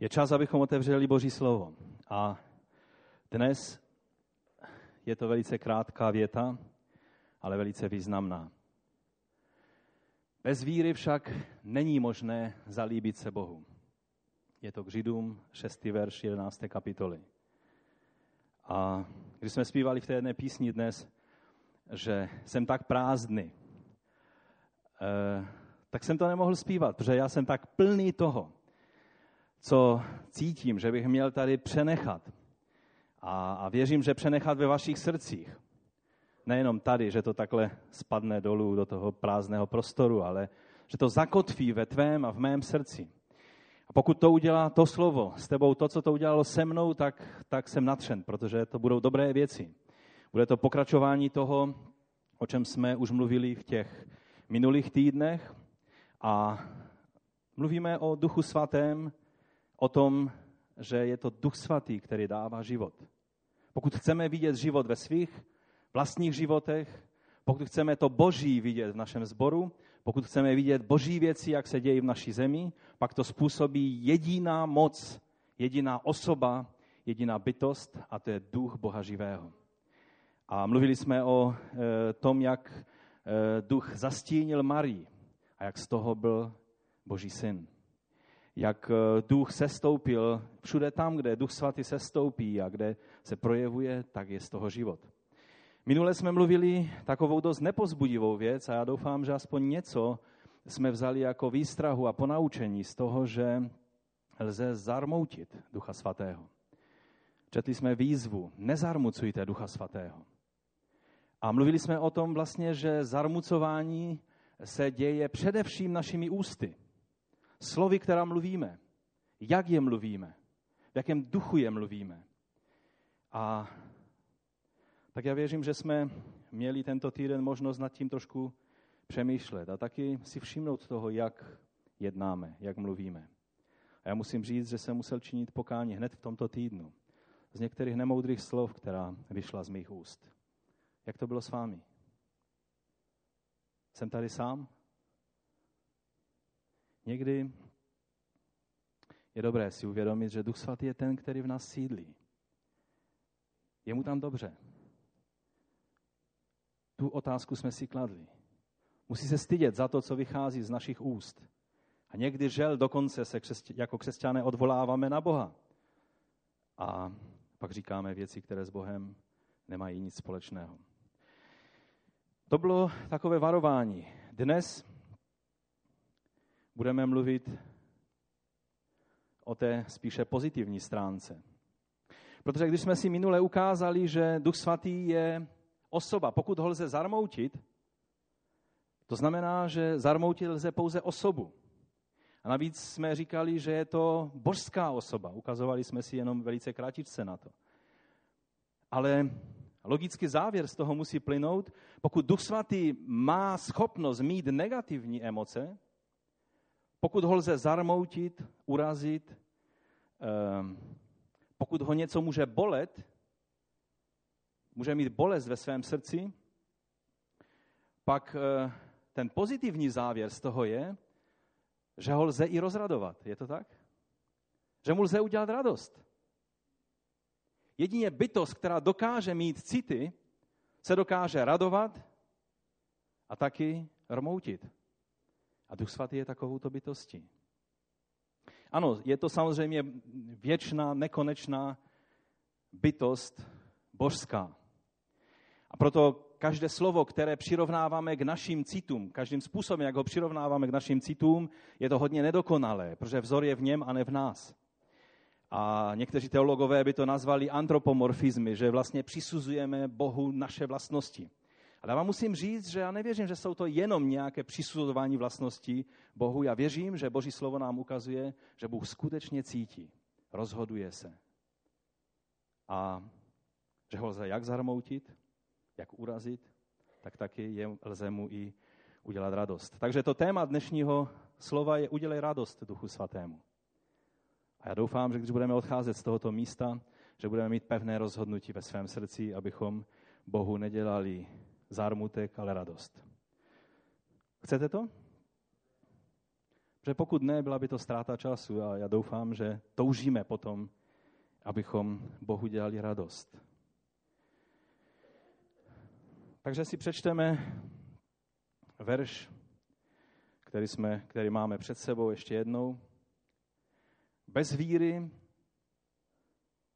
Je čas, abychom otevřeli Boží slovo. A dnes je to velice krátká věta, ale velice významná. Bez víry však není možné zalíbit se Bohu. Je to k Židům 6. verš 11. kapitoly. A když jsme zpívali v té jedné písni dnes, že jsem tak prázdný, eh, tak jsem to nemohl zpívat, protože já jsem tak plný toho, co cítím, že bych měl tady přenechat. A, a věřím, že přenechat ve vašich srdcích. Nejenom tady, že to takhle spadne dolů do toho prázdného prostoru, ale že to zakotví ve tvém a v mém srdci. A pokud to udělá to slovo s tebou, to, co to udělalo se mnou, tak, tak jsem natřen, protože to budou dobré věci. Bude to pokračování toho, o čem jsme už mluvili v těch minulých týdnech. A mluvíme o Duchu Svatém, o tom, že je to Duch Svatý, který dává život. Pokud chceme vidět život ve svých vlastních životech, pokud chceme to Boží vidět v našem sboru, pokud chceme vidět Boží věci, jak se dějí v naší zemi, pak to způsobí jediná moc, jediná osoba, jediná bytost a to je duch Boha živého. A mluvili jsme o e, tom, jak e, duch zastínil Marii a jak z toho byl Boží syn jak eh, duch sestoupil všude tam, kde duch svatý sestoupí a kde se projevuje, tak je z toho život. Minule jsme mluvili takovou dost nepozbudivou věc a já doufám, že aspoň něco jsme vzali jako výstrahu a ponaučení z toho, že lze zarmoutit Ducha Svatého. Četli jsme výzvu, nezarmucujte Ducha Svatého. A mluvili jsme o tom vlastně, že zarmucování se děje především našimi ústy slovy, která mluvíme, jak je mluvíme, v jakém duchu je mluvíme. A tak já věřím, že jsme měli tento týden možnost nad tím trošku přemýšlet a taky si všimnout toho, jak jednáme, jak mluvíme. A já musím říct, že jsem musel činit pokání hned v tomto týdnu z některých nemoudrých slov, která vyšla z mých úst. Jak to bylo s vámi? Jsem tady sám? Někdy je dobré si uvědomit, že Duch Svatý je ten, který v nás sídlí. Je mu tam dobře. Tu otázku jsme si kladli. Musí se stydět za to, co vychází z našich úst. A někdy žel dokonce se jako křesťané odvoláváme na Boha. A pak říkáme věci, které s Bohem nemají nic společného. To bylo takové varování. Dnes budeme mluvit o té spíše pozitivní stránce. Protože když jsme si minule ukázali, že Duch Svatý je osoba, pokud ho lze zarmoutit, to znamená, že zarmoutit lze pouze osobu. A navíc jsme říkali, že je to božská osoba. Ukazovali jsme si jenom velice kratičce na to. Ale logický závěr z toho musí plynout, pokud Duch Svatý má schopnost mít negativní emoce, pokud ho lze zarmoutit, urazit, ehm, pokud ho něco může bolet, může mít bolest ve svém srdci, pak eh, ten pozitivní závěr z toho je, že ho lze i rozradovat. Je to tak? Že mu lze udělat radost. Jedině bytost, která dokáže mít city, se dokáže radovat a taky rmoutit. A Duch Svatý je takovouto bytostí. Ano, je to samozřejmě věčná, nekonečná bytost božská. A proto každé slovo, které přirovnáváme k našim citům, každým způsobem, jak ho přirovnáváme k našim citům, je to hodně nedokonalé, protože vzor je v něm a ne v nás. A někteří teologové by to nazvali antropomorfizmy, že vlastně přisuzujeme Bohu naše vlastnosti. Ale já vám musím říct, že já nevěřím, že jsou to jenom nějaké přisuzování vlastností Bohu. Já věřím, že Boží slovo nám ukazuje, že Bůh skutečně cítí, rozhoduje se. A že ho lze jak zarmoutit, jak urazit, tak taky je, lze mu i udělat radost. Takže to téma dnešního slova je udělej radost Duchu Svatému. A já doufám, že když budeme odcházet z tohoto místa, že budeme mít pevné rozhodnutí ve svém srdci, abychom Bohu nedělali zármutek, ale radost. Chcete to? Protože pokud ne, byla by to ztráta času a já doufám, že toužíme potom, abychom Bohu dělali radost. Takže si přečteme verš, který, jsme, který máme před sebou ještě jednou. Bez víry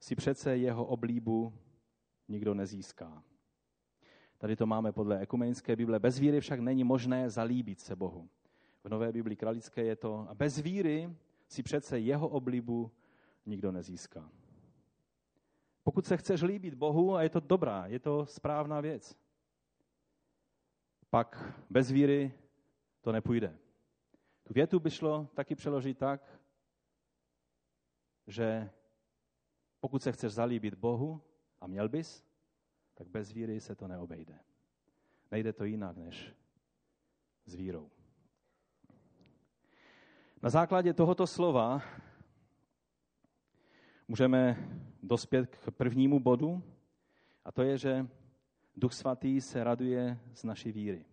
si přece jeho oblíbu nikdo nezíská. Tady to máme podle ekumenické Bible. Bez víry však není možné zalíbit se Bohu. V Nové Bibli kralické je to, a bez víry si přece jeho oblibu nikdo nezíská. Pokud se chceš líbit Bohu, a je to dobrá, je to správná věc, pak bez víry to nepůjde. Tu větu by šlo taky přeložit tak, že pokud se chceš zalíbit Bohu, a měl bys, tak bez víry se to neobejde. Nejde to jinak než s vírou. Na základě tohoto slova můžeme dospět k prvnímu bodu, a to je, že Duch Svatý se raduje z naší víry.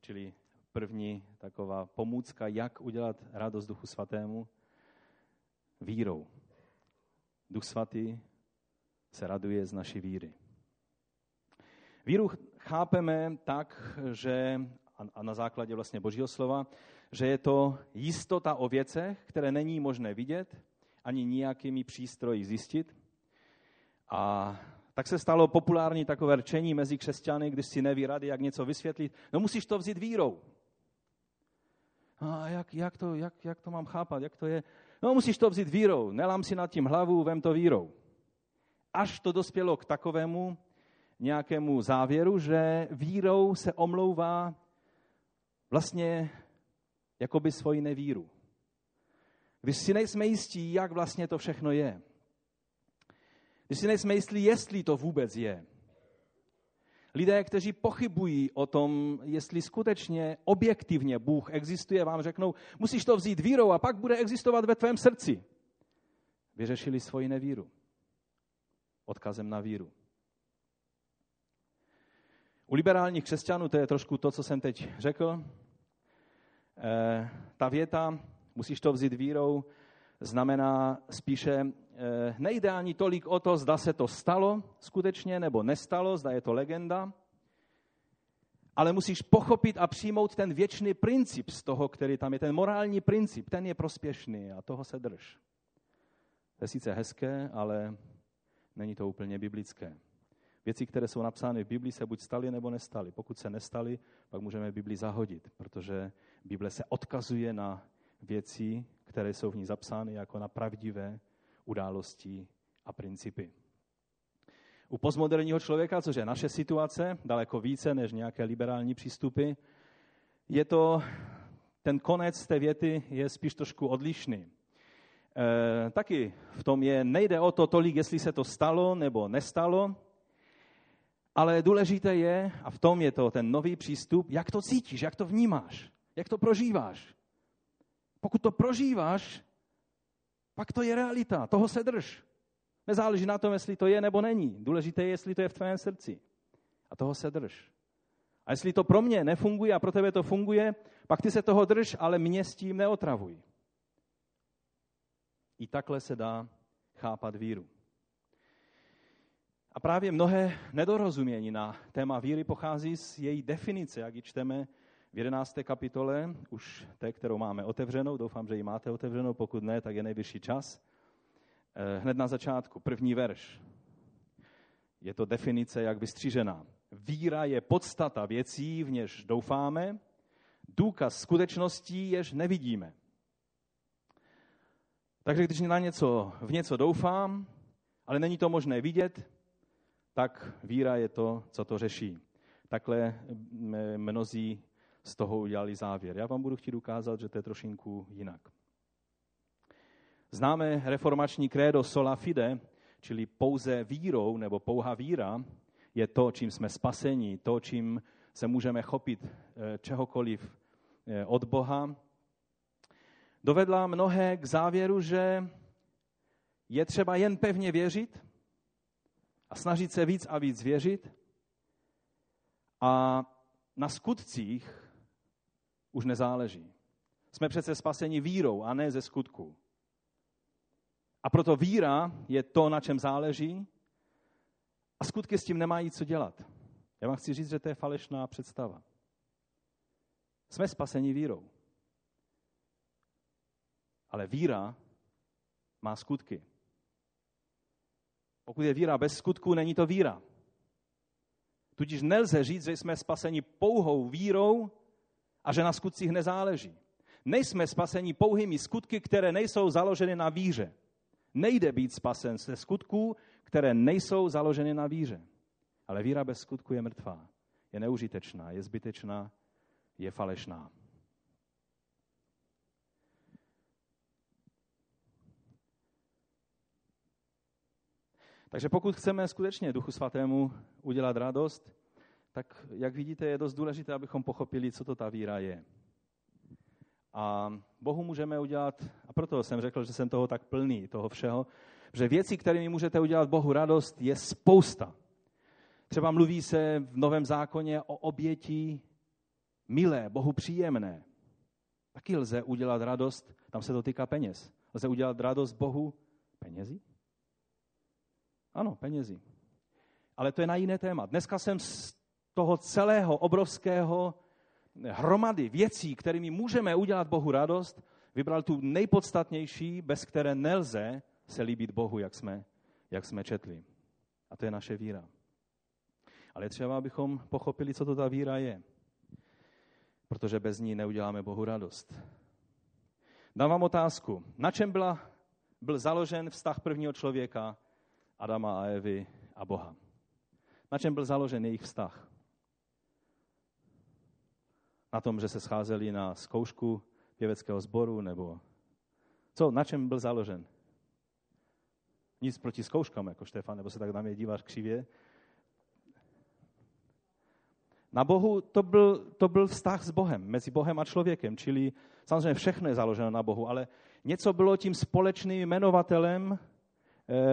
Čili první taková pomůcka, jak udělat radost Duchu Svatému vírou. Duch Svatý se raduje z naší víry. Víru chápeme tak, že, a na základě vlastně Božího slova, že je to jistota o věcech, které není možné vidět, ani nějakými přístroji zjistit. A tak se stalo populární takové rčení mezi křesťany, když si neví rady, jak něco vysvětlit. No musíš to vzít vírou. A jak, jak, to, jak, jak to mám chápat? Jak to je? No musíš to vzít vírou. Nelám si nad tím hlavu, vem to vírou. Až to dospělo k takovému nějakému závěru, že vírou se omlouvá vlastně jakoby svoji nevíru. Když si nejsme jistí, jak vlastně to všechno je. Když si nejsme jistí, jestli to vůbec je. Lidé, kteří pochybují o tom, jestli skutečně objektivně Bůh existuje, vám řeknou, musíš to vzít vírou a pak bude existovat ve tvém srdci. Vyřešili svoji nevíru. Odkazem na víru. U liberálních křesťanů to je trošku to, co jsem teď řekl. E, ta věta, musíš to vzít vírou, znamená spíše, e, nejde ani tolik o to, zda se to stalo skutečně nebo nestalo, zda je to legenda, ale musíš pochopit a přijmout ten věčný princip z toho, který tam je, ten morální princip, ten je prospěšný a toho se drž. To je sice hezké, ale není to úplně biblické. Věci, které jsou napsány v Biblii, se buď staly nebo nestaly. Pokud se nestaly, pak můžeme Bibli zahodit, protože Bible se odkazuje na věci, které jsou v ní zapsány jako na pravdivé události a principy. U postmoderního člověka, což je naše situace, daleko více než nějaké liberální přístupy, je to, ten konec té věty je spíš trošku odlišný. E, taky v tom je, nejde o to tolik, jestli se to stalo nebo nestalo, ale důležité je, a v tom je to ten nový přístup, jak to cítíš, jak to vnímáš, jak to prožíváš. Pokud to prožíváš, pak to je realita, toho se drž. Nezáleží na tom, jestli to je nebo není. Důležité je, jestli to je v tvém srdci. A toho se drž. A jestli to pro mě nefunguje a pro tebe to funguje, pak ty se toho drž, ale mě s tím neotravuj. I takhle se dá chápat víru. A právě mnohé nedorozumění na téma víry pochází z její definice, jak ji čteme v 11. kapitole, už té, kterou máme otevřenou. Doufám, že ji máte otevřenou, pokud ne, tak je nejvyšší čas. Eh, hned na začátku, první verš. Je to definice jak vystřížená. Víra je podstata věcí, v něž doufáme, důkaz skutečností, jež nevidíme. Takže když na něco, v něco doufám, ale není to možné vidět, tak víra je to, co to řeší. Takhle mnozí z toho udělali závěr. Já vám budu chtít ukázat, že to je trošinku jinak. Známe reformační krédo sola fide, čili pouze vírou nebo pouha víra, je to, čím jsme spaseni, to, čím se můžeme chopit eh, čehokoliv eh, od Boha, dovedla mnohé k závěru, že je třeba jen pevně věřit a snažit se víc a víc věřit a na skutcích už nezáleží. Jsme přece spaseni vírou a ne ze skutku. A proto víra je to, na čem záleží a skutky s tím nemají co dělat. Já vám chci říct, že to je falešná představa. Jsme spaseni vírou. Ale víra má skutky. Pokud je víra bez skutku, není to víra. Tudíž nelze říct, že jsme spaseni pouhou vírou a že na skutcích nezáleží. Nejsme spaseni pouhými skutky, které nejsou založeny na víře. Nejde být spasen ze skutků, které nejsou založeny na víře. Ale víra bez skutku je mrtvá, je neužitečná, je zbytečná, je falešná. Takže pokud chceme skutečně Duchu Svatému udělat radost, tak jak vidíte, je dost důležité, abychom pochopili, co to ta víra je. A Bohu můžeme udělat, a proto jsem řekl, že jsem toho tak plný, toho všeho, že věcí, kterými můžete udělat Bohu radost, je spousta. Třeba mluví se v Novém zákoně o oběti milé, Bohu příjemné. Taky lze udělat radost, tam se to týká peněz. Lze udělat radost Bohu penězi? Ano, penězi. Ale to je na jiné téma. Dneska jsem z toho celého obrovského hromady věcí, kterými můžeme udělat Bohu radost, vybral tu nejpodstatnější, bez které nelze se líbit Bohu, jak jsme, jak jsme četli. A to je naše víra. Ale třeba, abychom pochopili, co to ta víra je. Protože bez ní neuděláme Bohu radost. Dám vám otázku. Na čem byla, byl založen vztah prvního člověka, Adama a Evy a Boha? Na čem byl založen jejich vztah? Na tom, že se scházeli na zkoušku pěveckého sboru, nebo co, na čem byl založen? Nic proti zkouškám, jako Štefan, nebo se tak na mě díváš křivě. Na Bohu to byl, to byl vztah s Bohem, mezi Bohem a člověkem, čili samozřejmě všechno je založeno na Bohu, ale něco bylo tím společným jmenovatelem,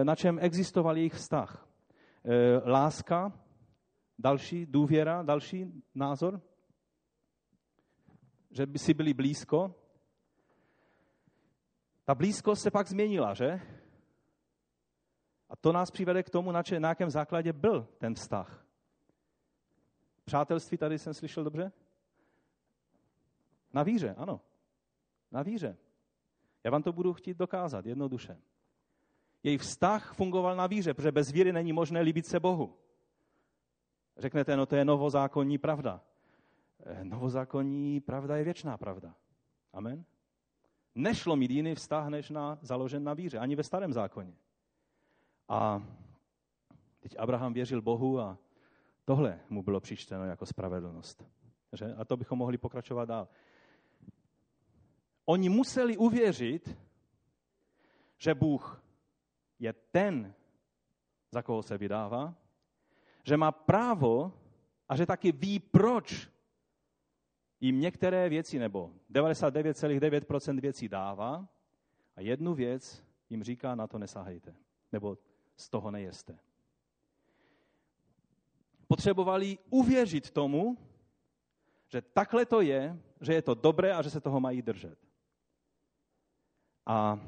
na čem existoval jejich vztah. Eh, láska, další důvěra, další názor, že by si byli blízko. Ta blízkost se pak změnila, že? A to nás přivede k tomu, na, če, na jakém základě byl ten vztah. Přátelství tady jsem slyšel dobře? Na víře, ano. Na víře. Já vám to budu chtít dokázat jednoduše. Její vztah fungoval na víře, protože bez víry není možné líbit se Bohu. Řeknete, no to je novozákonní pravda. Eh, novozákonní pravda je věčná pravda. Amen? Nešlo mít jiný vztah, než na, založen na víře, ani ve starém zákoně. A teď Abraham věřil Bohu a tohle mu bylo přičteno jako spravedlnost. Že? A to bychom mohli pokračovat dál. Oni museli uvěřit, že Bůh je ten, za koho se vydává, že má právo a že taky ví, proč jim některé věci, nebo 99,9% věcí dává a jednu věc jim říká, na to nesahejte, nebo z toho nejeste. Potřebovali uvěřit tomu, že takhle to je, že je to dobré a že se toho mají držet. A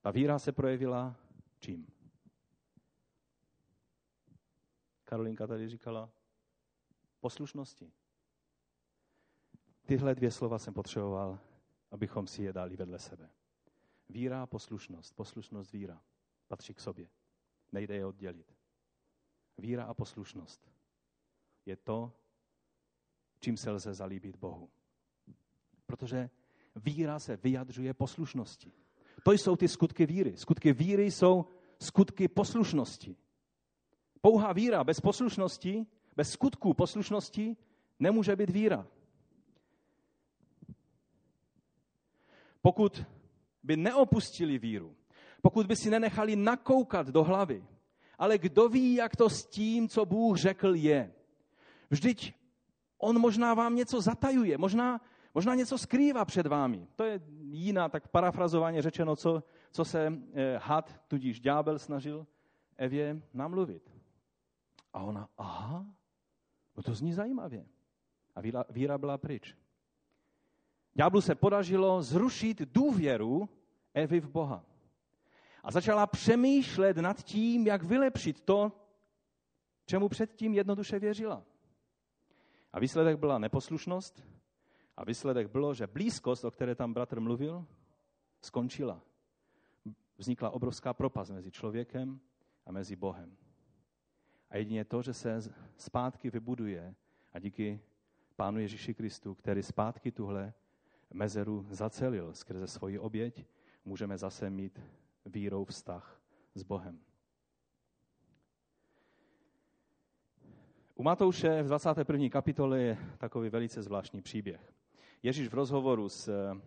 ta víra se projevila čím? Karolinka tady říkala poslušnosti. Tyhle dvě slova jsem potřeboval, abychom si je dali vedle sebe. Víra a poslušnost. Poslušnost, víra. Patří k sobě. Nejde je oddělit. Víra a poslušnost je to, čím se lze zalíbit Bohu. Protože víra se vyjadřuje poslušnosti. To jsou ty skutky víry. Skutky víry jsou skutky poslušnosti. Pouhá víra bez poslušnosti, bez skutků poslušnosti nemůže být víra. Pokud by neopustili víru, pokud by si nenechali nakoukat do hlavy, ale kdo ví, jak to s tím, co Bůh řekl, je. Vždyť on možná vám něco zatajuje, možná, možná něco skrývá před vámi. To je jiná, tak parafrazovaně řečeno, co, co se eh, had, tudíž ďábel snažil Evě namluvit. A ona, aha, no to zní zajímavě. A víra, víra byla pryč. Ďáblu se podařilo zrušit důvěru Evy v Boha. A začala přemýšlet nad tím, jak vylepšit to, čemu předtím jednoduše věřila. A výsledek byla neposlušnost a výsledek bylo, že blízkost, o které tam bratr mluvil, skončila. Vznikla obrovská propast mezi člověkem a mezi Bohem. A jedině to, že se zpátky vybuduje a díky Pánu Ježíši Kristu, který zpátky tuhle mezeru zacelil skrze svoji oběť, můžeme zase mít vírou vztah s Bohem. U Matouše v 21. kapitole je takový velice zvláštní příběh. Ježíš v rozhovoru s e,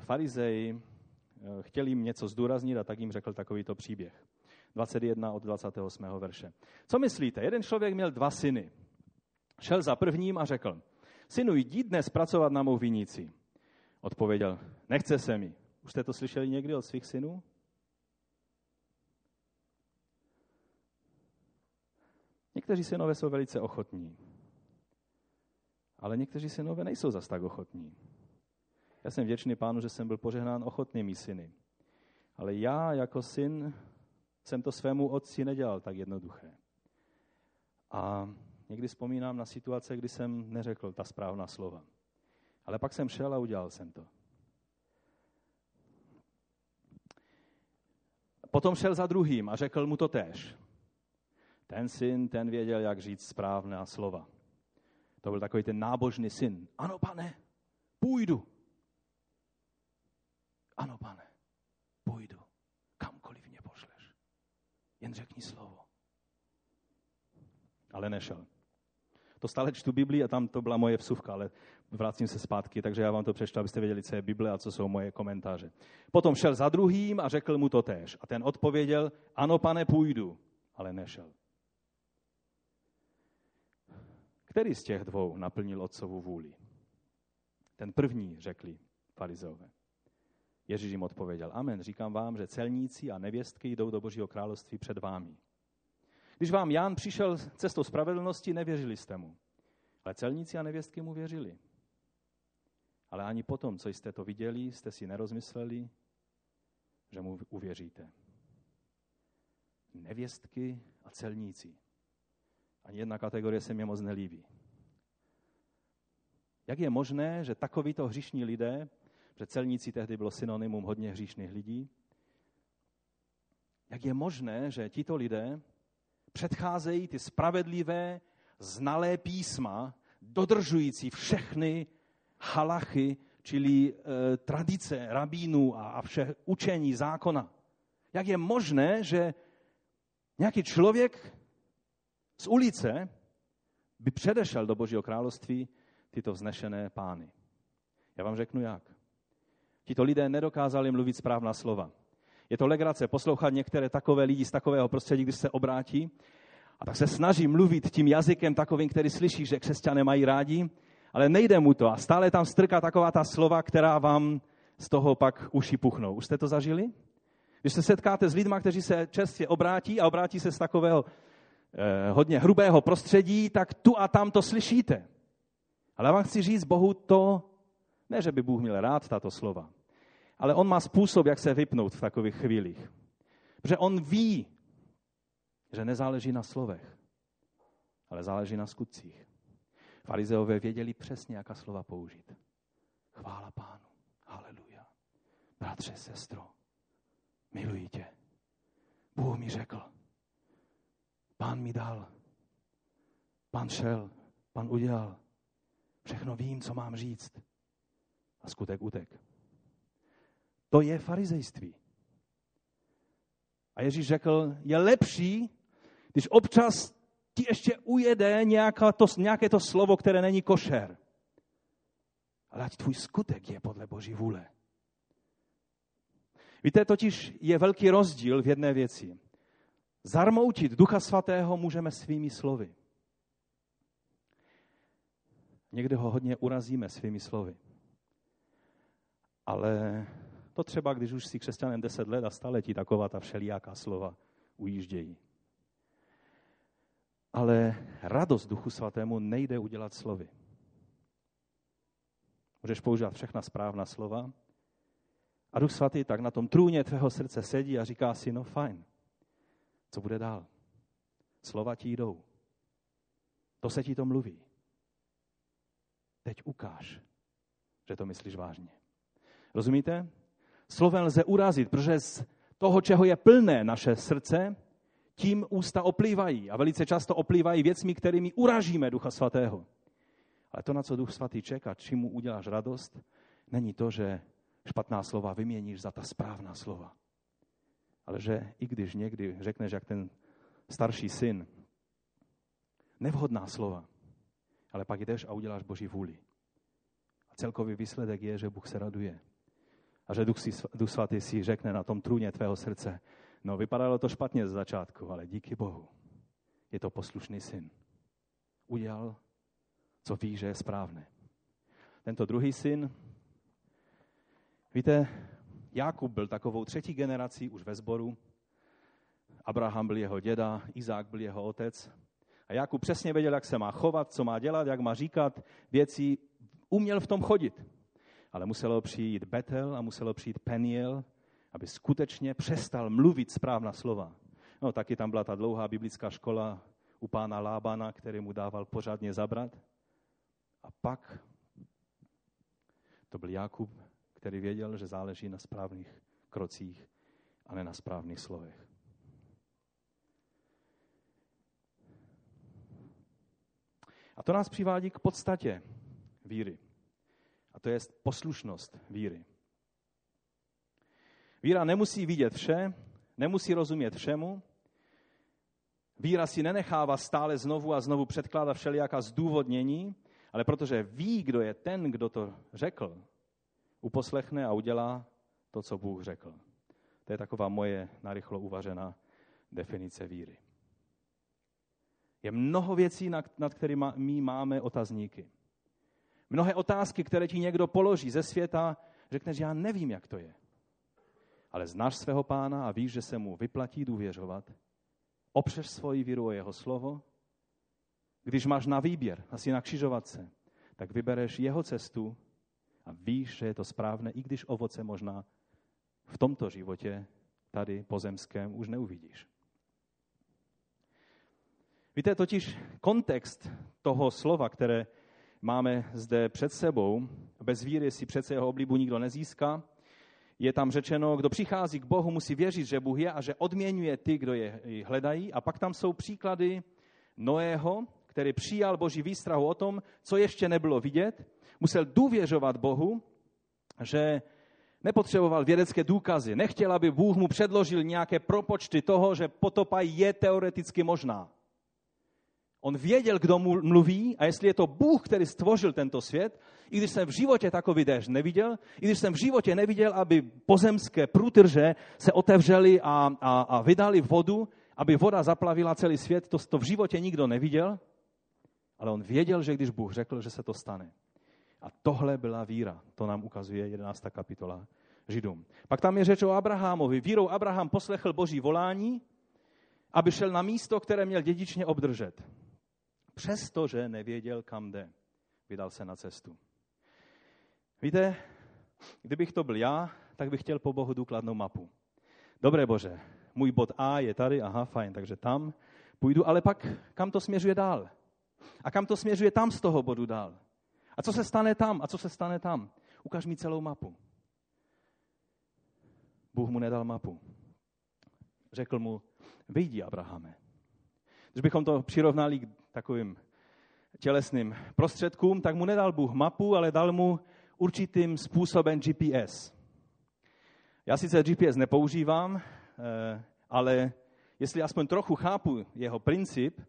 farizeji e, chtěl jim něco zdůraznit a tak jim řekl takovýto příběh. 21 od 28. verše. Co myslíte? Jeden člověk měl dva syny. Šel za prvním a řekl, synu, jdi dnes pracovat na mou vinici. Odpověděl, nechce se mi. Už jste to slyšeli někdy od svých synů? Někteří synové jsou velice ochotní, ale někteří synové nejsou zas tak ochotní. Já jsem vděčný pánu, že jsem byl požehnán ochotnými syny. Ale já jako syn jsem to svému otci nedělal tak jednoduché. A někdy vzpomínám na situace, kdy jsem neřekl ta správná slova. Ale pak jsem šel a udělal jsem to. Potom šel za druhým a řekl mu to též. Ten syn, ten věděl, jak říct správná slova. To byl takový ten nábožný syn. Ano, pane, půjdu. Ano, pane, půjdu. Kamkoliv mě pošleš. Jen řekni slovo. Ale nešel. To stále čtu Bibli a tam to byla moje vsuvka, ale vracím se zpátky, takže já vám to přečtu, abyste věděli, co je Bible a co jsou moje komentáře. Potom šel za druhým a řekl mu to též. A ten odpověděl, ano, pane, půjdu, ale nešel. Který z těch dvou naplnil otcovu vůli? Ten první, řekli farizeové. Ježíš jim odpověděl, amen, říkám vám, že celníci a nevěstky jdou do Božího království před vámi. Když vám Jan přišel cestou spravedlnosti, nevěřili jste mu. Ale celníci a nevěstky mu věřili. Ale ani potom, co jste to viděli, jste si nerozmysleli, že mu uvěříte. Nevěstky a celníci. Ani jedna kategorie se mi moc nelíbí. Jak je možné, že takovýto hříšní lidé, že celníci tehdy bylo synonymum hodně hříšných lidí, jak je možné, že tito lidé předcházejí ty spravedlivé, znalé písma, dodržující všechny halachy, čili e, tradice rabínů a, a vše učení zákona. Jak je možné, že nějaký člověk z ulice by předešel do Božího království tyto vznešené pány. Já vám řeknu jak. Tito lidé nedokázali mluvit správná slova. Je to legrace poslouchat některé takové lidi z takového prostředí, když se obrátí a tak se snaží mluvit tím jazykem takovým, který slyší, že křesťané mají rádi, ale nejde mu to a stále tam strká taková ta slova, která vám z toho pak uši puchnou. Už jste to zažili? Když se setkáte s lidmi, kteří se čerstvě obrátí a obrátí se z takového hodně hrubého prostředí, tak tu a tam to slyšíte. Ale já vám chci říct, Bohu to, ne, že by Bůh měl rád tato slova, ale on má způsob, jak se vypnout v takových chvílích. Protože on ví, že nezáleží na slovech, ale záleží na skutcích. Farizeové věděli přesně, jaká slova použít. Chvála pánu. Haleluja. Bratře, sestro, miluji tě. Bůh mi řekl. Pán mi dal. Pán šel. Pán udělal. Všechno vím, co mám říct. A skutek utek. To je farizejství. A Ježíš řekl, je lepší, když občas ti ještě ujede nějaká to, nějaké to slovo, které není košer. Ale ať tvůj skutek je podle Boží vůle. Víte, totiž je velký rozdíl v jedné věci. Zarmoutit Ducha Svatého můžeme svými slovy. Někdy ho hodně urazíme svými slovy. Ale to třeba, když už si křesťanem deset let a stále ti taková ta všelijaká slova ujíždějí. Ale radost Duchu Svatému nejde udělat slovy. Můžeš používat všechna správná slova. A Duch Svatý tak na tom trůně tvého srdce sedí a říká si, no fajn, co bude dál? Slova ti jdou. To se ti to mluví. Teď ukáž, že to myslíš vážně. Rozumíte? Slovem lze urazit, protože z toho, čeho je plné naše srdce, tím ústa oplývají. A velice často oplývají věcmi, kterými uražíme Ducha Svatého. Ale to, na co Duch Svatý čeká, čím mu uděláš radost, není to, že špatná slova vyměníš za ta správná slova. Ale že i když někdy řekneš, jak ten starší syn, nevhodná slova, ale pak jdeš a uděláš Boží vůli. A celkový výsledek je, že Bůh se raduje. A že Duch, si, Duch Svatý si řekne na tom trůně tvého srdce, no vypadalo to špatně z začátku, ale díky Bohu je to poslušný syn. Udělal, co ví, že je správné. Tento druhý syn, víte, Jakub byl takovou třetí generací už ve sboru. Abraham byl jeho děda, Izák byl jeho otec. A Jakub přesně věděl, jak se má chovat, co má dělat, jak má říkat věci. Uměl v tom chodit. Ale muselo přijít Betel a muselo přijít Peniel, aby skutečně přestal mluvit správná slova. No, taky tam byla ta dlouhá biblická škola u pána Lábana, který mu dával pořádně zabrat. A pak to byl Jakub, který věděl, že záleží na správných krocích a ne na správných slovech. A to nás přivádí k podstatě víry. A to je poslušnost víry. Víra nemusí vidět vše, nemusí rozumět všemu. Víra si nenechává stále znovu a znovu předkládat všelijaká zdůvodnění, ale protože ví, kdo je ten, kdo to řekl, uposlechne a udělá to, co Bůh řekl. To je taková moje narychlo uvařená definice víry. Je mnoho věcí, nad, kterými my máme otazníky. Mnohé otázky, které ti někdo položí ze světa, řekneš, já nevím, jak to je. Ale znáš svého pána a víš, že se mu vyplatí důvěřovat. Opřeš svoji víru o jeho slovo. Když máš na výběr, asi na křižovatce, tak vybereš jeho cestu a víš, že je to správné, i když ovoce možná v tomto životě, tady pozemském, už neuvidíš. Víte, totiž kontext toho slova, které máme zde před sebou, bez víry si přece jeho oblibu nikdo nezíská, je tam řečeno, kdo přichází k Bohu, musí věřit, že Bůh je a že odměňuje ty, kdo je hledají. A pak tam jsou příklady Noého, který přijal Boží výstrahu o tom, co ještě nebylo vidět. Musel důvěřovat Bohu, že nepotřeboval vědecké důkazy. Nechtěl, aby Bůh mu předložil nějaké propočty toho, že potopa je teoreticky možná. On věděl, kdo mu mluví a jestli je to Bůh, který stvořil tento svět, i když jsem v životě takový déšť neviděl, i když jsem v životě neviděl, aby pozemské průtrže se otevřely a, a, a vydali vodu, aby voda zaplavila celý svět, to, to v životě nikdo neviděl, ale on věděl, že když Bůh řekl, že se to stane. A tohle byla víra. To nám ukazuje 11. kapitola Židům. Pak tam je řeč o Abrahamovi. Vírou Abraham poslechl boží volání, aby šel na místo, které měl dědičně obdržet. Přestože nevěděl, kam jde, vydal se na cestu. Víte, kdybych to byl já, tak bych chtěl po Bohu důkladnou mapu. Dobré Bože, můj bod A je tady, aha, fajn, takže tam půjdu, ale pak kam to směřuje dál? A kam to směřuje tam z toho bodu dál? A co se stane tam? A co se stane tam? Ukaž mi celou mapu. Bůh mu nedal mapu. Řekl mu, vyjdi, Abrahame. Když bychom to přirovnali k takovým tělesným prostředkům, tak mu nedal Bůh mapu, ale dal mu určitým způsobem GPS. Já sice GPS nepoužívám, eh, ale jestli aspoň trochu chápu jeho princip,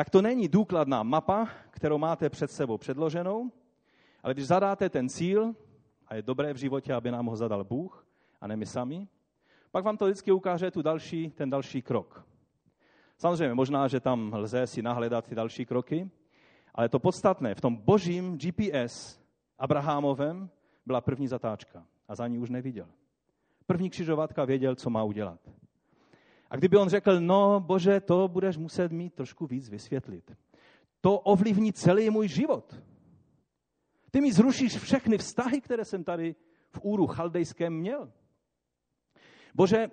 tak to není důkladná mapa, kterou máte před sebou předloženou, ale když zadáte ten cíl, a je dobré v životě, aby nám ho zadal Bůh, a ne my sami, pak vám to vždycky ukáže tu další, ten další krok. Samozřejmě, možná, že tam lze si nahledat ty další kroky, ale to podstatné, v tom božím GPS Abrahamovem byla první zatáčka a za ní už neviděl. První křižovatka věděl, co má udělat. A kdyby on řekl, no bože, to budeš muset mít trošku víc vysvětlit. To ovlivní celý můj život. Ty mi zrušíš všechny vztahy, které jsem tady v úru chaldejském měl. Bože,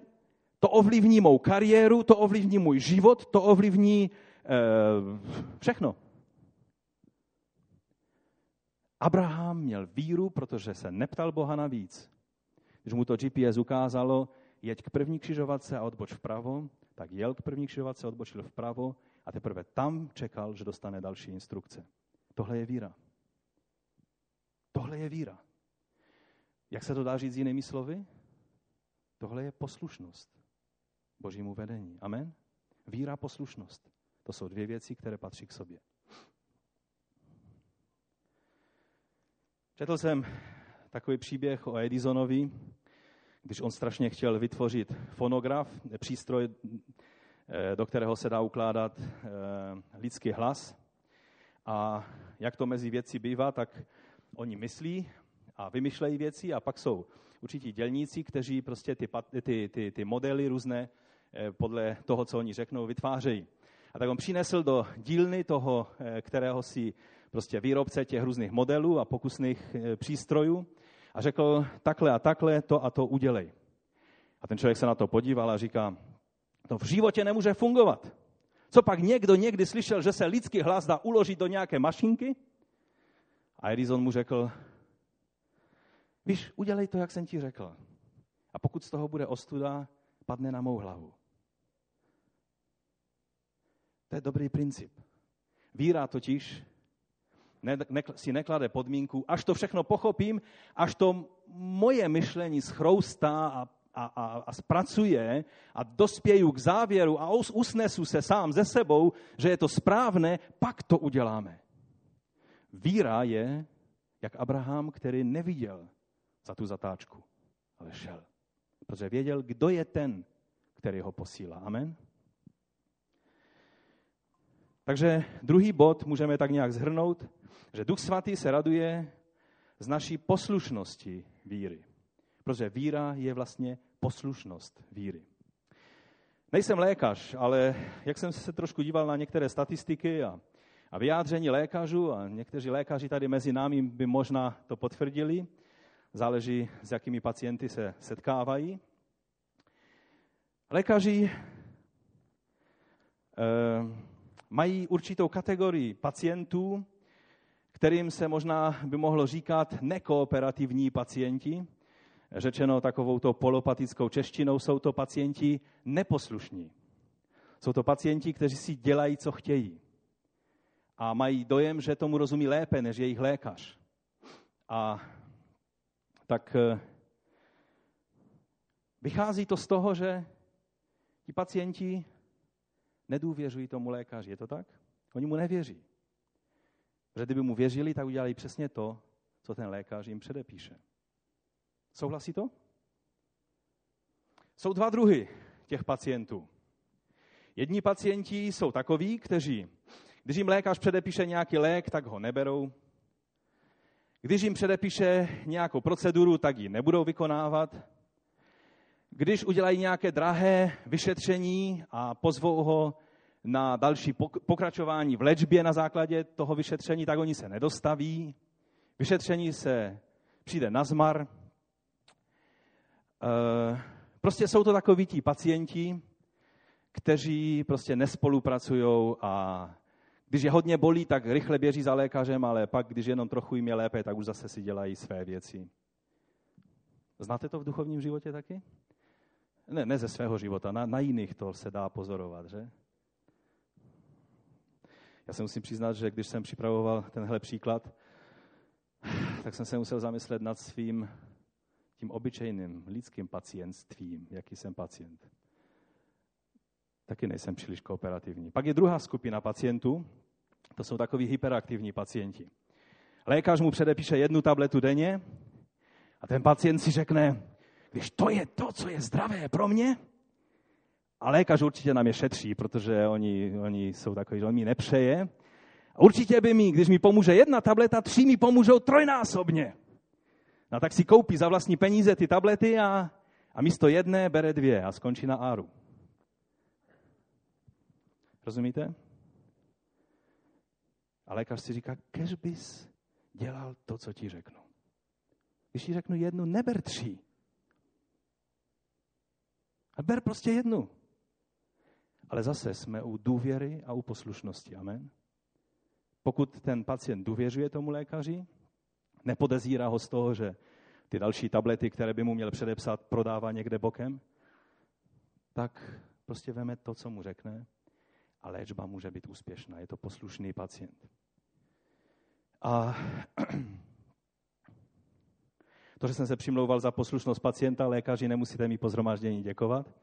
to ovlivní mou kariéru, to ovlivní můj život, to ovlivní eh, všechno. Abraham měl víru, protože se neptal Boha na víc. Když mu to GPS ukázalo, jeď k první křižovatce a odboč vpravo, tak jel k první křižovatce, odbočil vpravo a teprve tam čekal, že dostane další instrukce. Tohle je víra. Tohle je víra. Jak se to dá říct jinými slovy? Tohle je poslušnost božímu vedení. Amen? Víra poslušnost. To jsou dvě věci, které patří k sobě. Četl jsem takový příběh o Edisonovi, když on strašně chtěl vytvořit fonograf, přístroj, eh, do kterého se dá ukládat eh, lidský hlas. A jak to mezi věci bývá, tak oni myslí a vymyšlejí věci a pak jsou určití dělníci, kteří prostě ty, ty, ty, ty modely různé eh, podle toho, co oni řeknou, vytvářejí. A tak on přinesl do dílny toho, kterého si prostě výrobce těch různých modelů a pokusných přístrojů a řekl, takhle a takhle, to a to udělej. A ten člověk se na to podíval a říká, to v životě nemůže fungovat. Co pak někdo někdy slyšel, že se lidský hlas dá uložit do nějaké mašinky? A Edison mu řekl, víš, udělej to, jak jsem ti řekl. A pokud z toho bude ostuda, padne na mou hlavu. To je dobrý princip. Víra totiž ne, ne, si neklade podmínku, až to všechno pochopím, až to moje myšlení schroustá a, a, a, a zpracuje a dospěju k závěru a usnesu se sám ze sebou, že je to správné, pak to uděláme. Víra je jak Abraham, který neviděl za tu zatáčku, ale šel. Protože věděl, kdo je ten, který ho posílá. Amen. Takže druhý bod můžeme tak nějak zhrnout že Duch Svatý se raduje z naší poslušnosti víry. Protože víra je vlastně poslušnost víry. Nejsem lékař, ale jak jsem se trošku díval na některé statistiky a, a vyjádření lékařů, a někteří lékaři tady mezi námi by možná to potvrdili, záleží, s jakými pacienty se setkávají. Lékaři eh, mají určitou kategorii pacientů, kterým se možná by mohlo říkat nekooperativní pacienti. Řečeno takovou polopatickou češtinou, jsou to pacienti neposlušní. Jsou to pacienti, kteří si dělají, co chtějí. A mají dojem, že tomu rozumí lépe než jejich lékař. A tak eh, vychází to z toho, že ti pacienti nedůvěřují tomu lékaři. Je to tak? Oni mu nevěří. Že kdyby mu věřili, tak udělali přesně to, co ten lékař jim předepíše. Souhlasí to? Jsou dva druhy těch pacientů. Jedni pacienti jsou takoví, kteří, když jim lékař předepíše nějaký lék, tak ho neberou. Když jim předepíše nějakou proceduru, tak ji nebudou vykonávat. Když udělají nějaké drahé vyšetření a pozvou ho na další pokračování v léčbě na základě toho vyšetření, tak oni se nedostaví. Vyšetření se přijde na zmar. Eh, prostě jsou to takoví ti pacienti, kteří prostě nespolupracují a když je hodně bolí, tak rychle běží za lékařem, ale pak, když jenom trochu jim je lépe, tak už zase si dělají své věci. Znáte to v duchovním životě taky? Ne, ne ze svého života, na, na jiných to se dá pozorovat, že? Já se musím přiznat, že když jsem připravoval tenhle příklad, tak jsem se musel zamyslet nad svým tím obyčejným lidským pacientstvím, jaký jsem pacient. Taky nejsem příliš kooperativní. Pak je druhá skupina pacientů, to jsou takoví hyperaktivní pacienti. Lékař mu předepíše jednu tabletu denně a ten pacient si řekne, když to je to, co je zdravé pro mě, a lékař určitě nám je šetří, protože oni, oni jsou takový, že on mi nepřeje. A určitě by mi, když mi pomůže jedna tableta, tři mi pomůžou trojnásobně. No tak si koupí za vlastní peníze ty tablety a, a místo jedné bere dvě a skončí na áru. Rozumíte? A lékař si říká, kež bys dělal to, co ti řeknu. Když ti řeknu jednu, neber tři. A ber prostě jednu. Ale zase jsme u důvěry a u poslušnosti. Amen. Pokud ten pacient důvěřuje tomu lékaři, nepodezírá ho z toho, že ty další tablety, které by mu měl předepsat, prodává někde bokem, tak prostě veme to, co mu řekne a léčba může být úspěšná. Je to poslušný pacient. A to, že jsem se přimlouval za poslušnost pacienta, lékaři nemusíte mi po zhromáždění děkovat.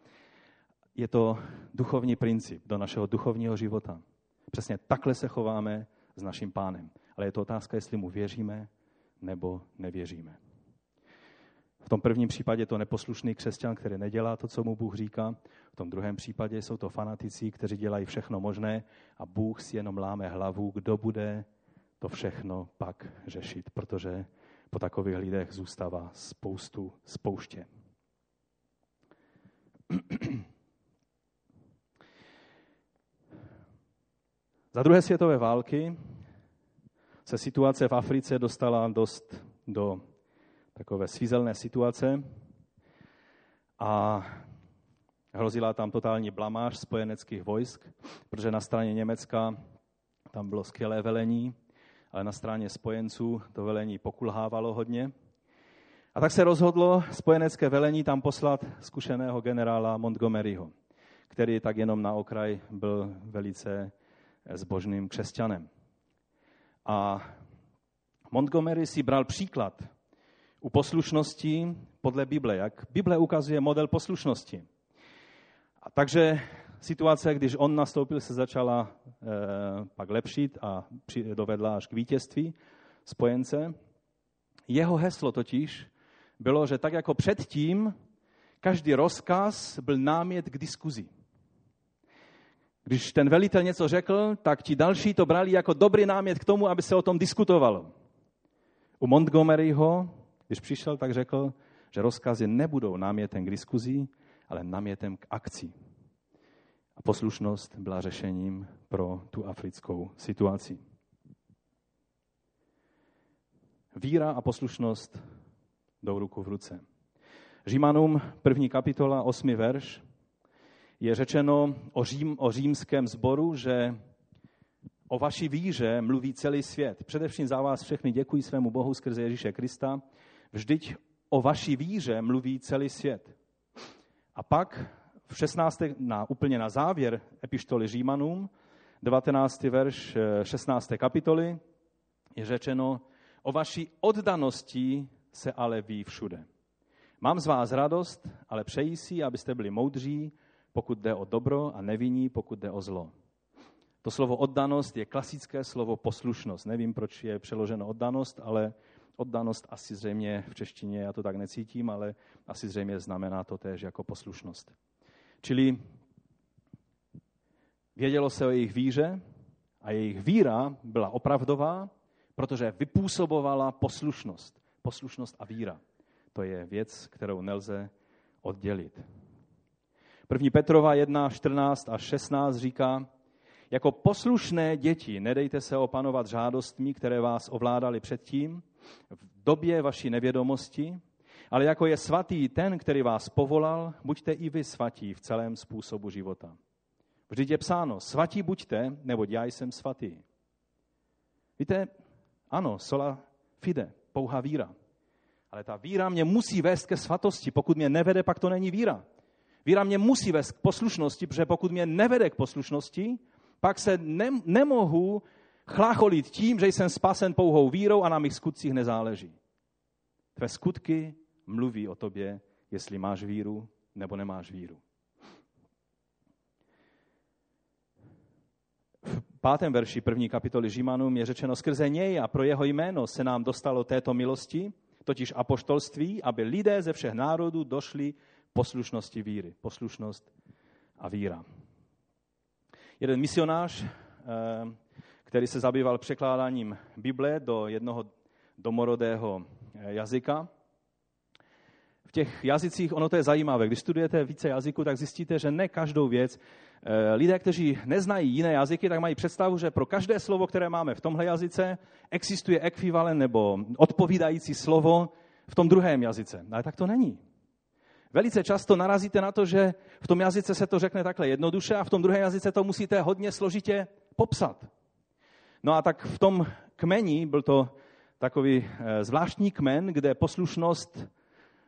Je to duchovní princip do našeho duchovního života. Přesně takhle se chováme s naším pánem. Ale je to otázka, jestli mu věříme nebo nevěříme. V tom prvním případě je to neposlušný křesťan, který nedělá to, co mu Bůh říká. V tom druhém případě jsou to fanatici, kteří dělají všechno možné a Bůh si jenom láme hlavu, kdo bude to všechno pak řešit, protože po takových lidech zůstává spoustu spouště. Za druhé světové války se situace v Africe dostala dost do takové svízelné situace a hrozila tam totální blamáž spojeneckých vojsk, protože na straně Německa tam bylo skvělé velení, ale na straně spojenců to velení pokulhávalo hodně. A tak se rozhodlo spojenecké velení tam poslat zkušeného generála Montgomeryho, který tak jenom na okraj byl velice zbožným křesťanem. A Montgomery si bral příklad u poslušnosti podle Bible, jak Bible ukazuje model poslušnosti. A takže situace, když on nastoupil, se začala e, pak lepšit a při, dovedla až k vítězství spojence. Jeho heslo totiž bylo, že tak jako předtím, každý rozkaz byl námět k diskuzi. Když ten velitel něco řekl, tak ti další to brali jako dobrý námět k tomu, aby se o tom diskutovalo. U Montgomeryho, když přišel, tak řekl, že rozkazy nebudou námětem k diskuzi, ale námětem k akci. A poslušnost byla řešením pro tu africkou situaci. Víra a poslušnost jdou ruku v ruce. Římanům první kapitola, osmi verš, je řečeno o, řím, o římském sboru, že o vaší víře mluví celý svět. Především za vás všechny děkuji svému Bohu skrze Ježíše Krista. Vždyť o vaší víře mluví celý svět. A pak v 16. Na, úplně na závěr epištoly Římanům, 19. verš 16. Eh, kapitoly, je řečeno, o vaší oddanosti se ale ví všude. Mám z vás radost, ale přeji si, abyste byli moudří, pokud jde o dobro a nevinní, pokud jde o zlo. To slovo oddanost je klasické slovo poslušnost. Nevím, proč je přeloženo oddanost, ale oddanost asi zřejmě v češtině, já to tak necítím, ale asi zřejmě znamená to též jako poslušnost. Čili vědělo se o jejich víře a jejich víra byla opravdová, protože vypůsobovala poslušnost. Poslušnost a víra. To je věc, kterou nelze oddělit. První Petrova 1, 14 a 16 říká, jako poslušné děti nedejte se opanovat žádostmi, které vás ovládali předtím, v době vaší nevědomosti, ale jako je svatý ten, který vás povolal, buďte i vy svatí v celém způsobu života. Vždyť je psáno, svatí buďte, neboť já jsem svatý. Víte, ano, sola fide, pouhá víra. Ale ta víra mě musí vést ke svatosti. Pokud mě nevede, pak to není víra. Víra mě musí vést k poslušnosti, protože pokud mě nevede k poslušnosti, pak se ne, nemohu chlácholit tím, že jsem spasen pouhou vírou a na mých skutcích nezáleží. Tvé skutky mluví o tobě, jestli máš víru nebo nemáš víru. V pátém verši první kapitoly Římanům je řečeno, skrze něj a pro jeho jméno se nám dostalo této milosti, totiž apoštolství, aby lidé ze všech národů došli poslušnosti víry. Poslušnost a víra. Jeden misionář, eh, který se zabýval překládáním Bible do jednoho domorodého eh, jazyka, v těch jazycích, ono to je zajímavé, když studujete více jazyků, tak zjistíte, že ne každou věc Eh, lidé, kteří neznají jiné jazyky, tak mají představu, že pro každé slovo, které máme v tomhle jazyce, existuje ekvivalent nebo odpovídající slovo v tom druhém jazyce. Ale tak to není. Velice často narazíte na to, že v tom jazyce se to řekne takhle jednoduše a v tom druhém jazyce to musíte hodně složitě popsat. No a tak v tom kmeni, byl to takový eh, zvláštní kmen, kde poslušnost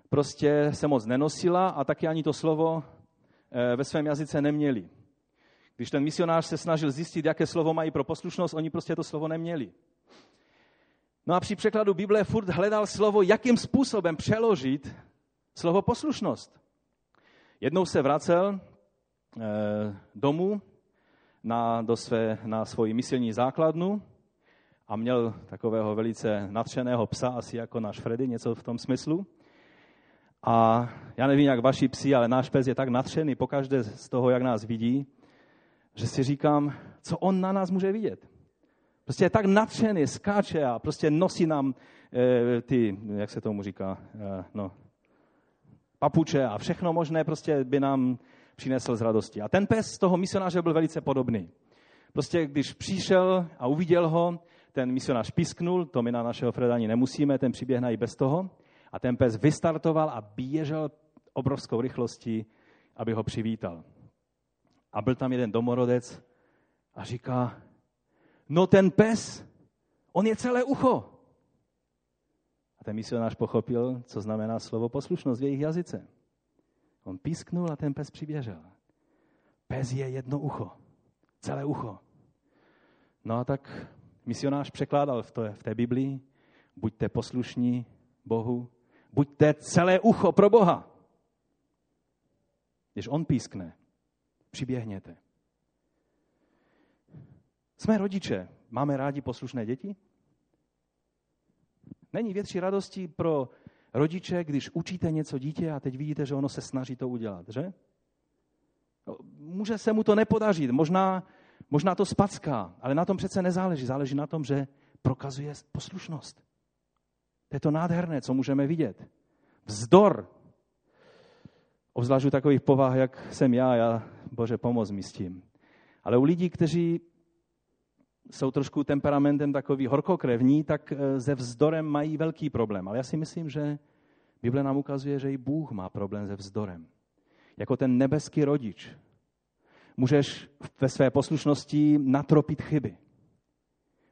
prostě se moc nenosila a taky ani to slovo eh, ve svém jazyce neměli. Když ten misionář se snažil zjistit, jaké slovo mají pro poslušnost, oni prostě to slovo neměli. No a při překladu Bible furt hledal slovo, jakým způsobem přeložit slovo poslušnost. Jednou se vracel e, domů na, do své, na svoji misilní základnu a měl takového velice natřeného psa, asi jako náš Freddy, něco v tom smyslu. A já nevím, jak vaši psi, ale náš pes je tak natřený pokaždé z toho, jak nás vidí, že si říkám, co on na nás může vidět. Prostě je tak natřený, skáče a prostě nosí nám e, ty, jak se tomu říká, e, no, papuče a všechno možné prostě by nám přinesl z radosti. A ten pes toho misionáře byl velice podobný. Prostě když přišel a uviděl ho, ten misionář pisknul, to my na našeho Freda ani nemusíme, ten přiběhne i bez toho. A ten pes vystartoval a běžel obrovskou rychlostí, aby ho přivítal. A byl tam jeden domorodec a říká, no ten pes, on je celé ucho. Ten misionář pochopil, co znamená slovo poslušnost v jejich jazyce. On písknul a ten pes přiběžel. Pes je jedno ucho, celé ucho. No a tak misionář překládal v, té, v té Biblii, buďte poslušní Bohu, buďte celé ucho pro Boha. Když on pískne, přiběhněte. Jsme rodiče. Máme rádi poslušné děti? Není větší radosti pro rodiče, když učíte něco dítě a teď vidíte, že ono se snaží to udělat, že? No, může se mu to nepodařit, možná, možná to spacká, ale na tom přece nezáleží. Záleží na tom, že prokazuje poslušnost. To je to nádherné, co můžeme vidět. Vzdor. Obzvlášť u takových povah, jak jsem já, já, bože, pomoz mi s tím. Ale u lidí, kteří jsou trošku temperamentem takový horkokrevní, tak eh, se vzdorem mají velký problém. Ale já si myslím, že Bible nám ukazuje, že i Bůh má problém se vzdorem. Jako ten nebeský rodič. Můžeš ve své poslušnosti natropit chyby.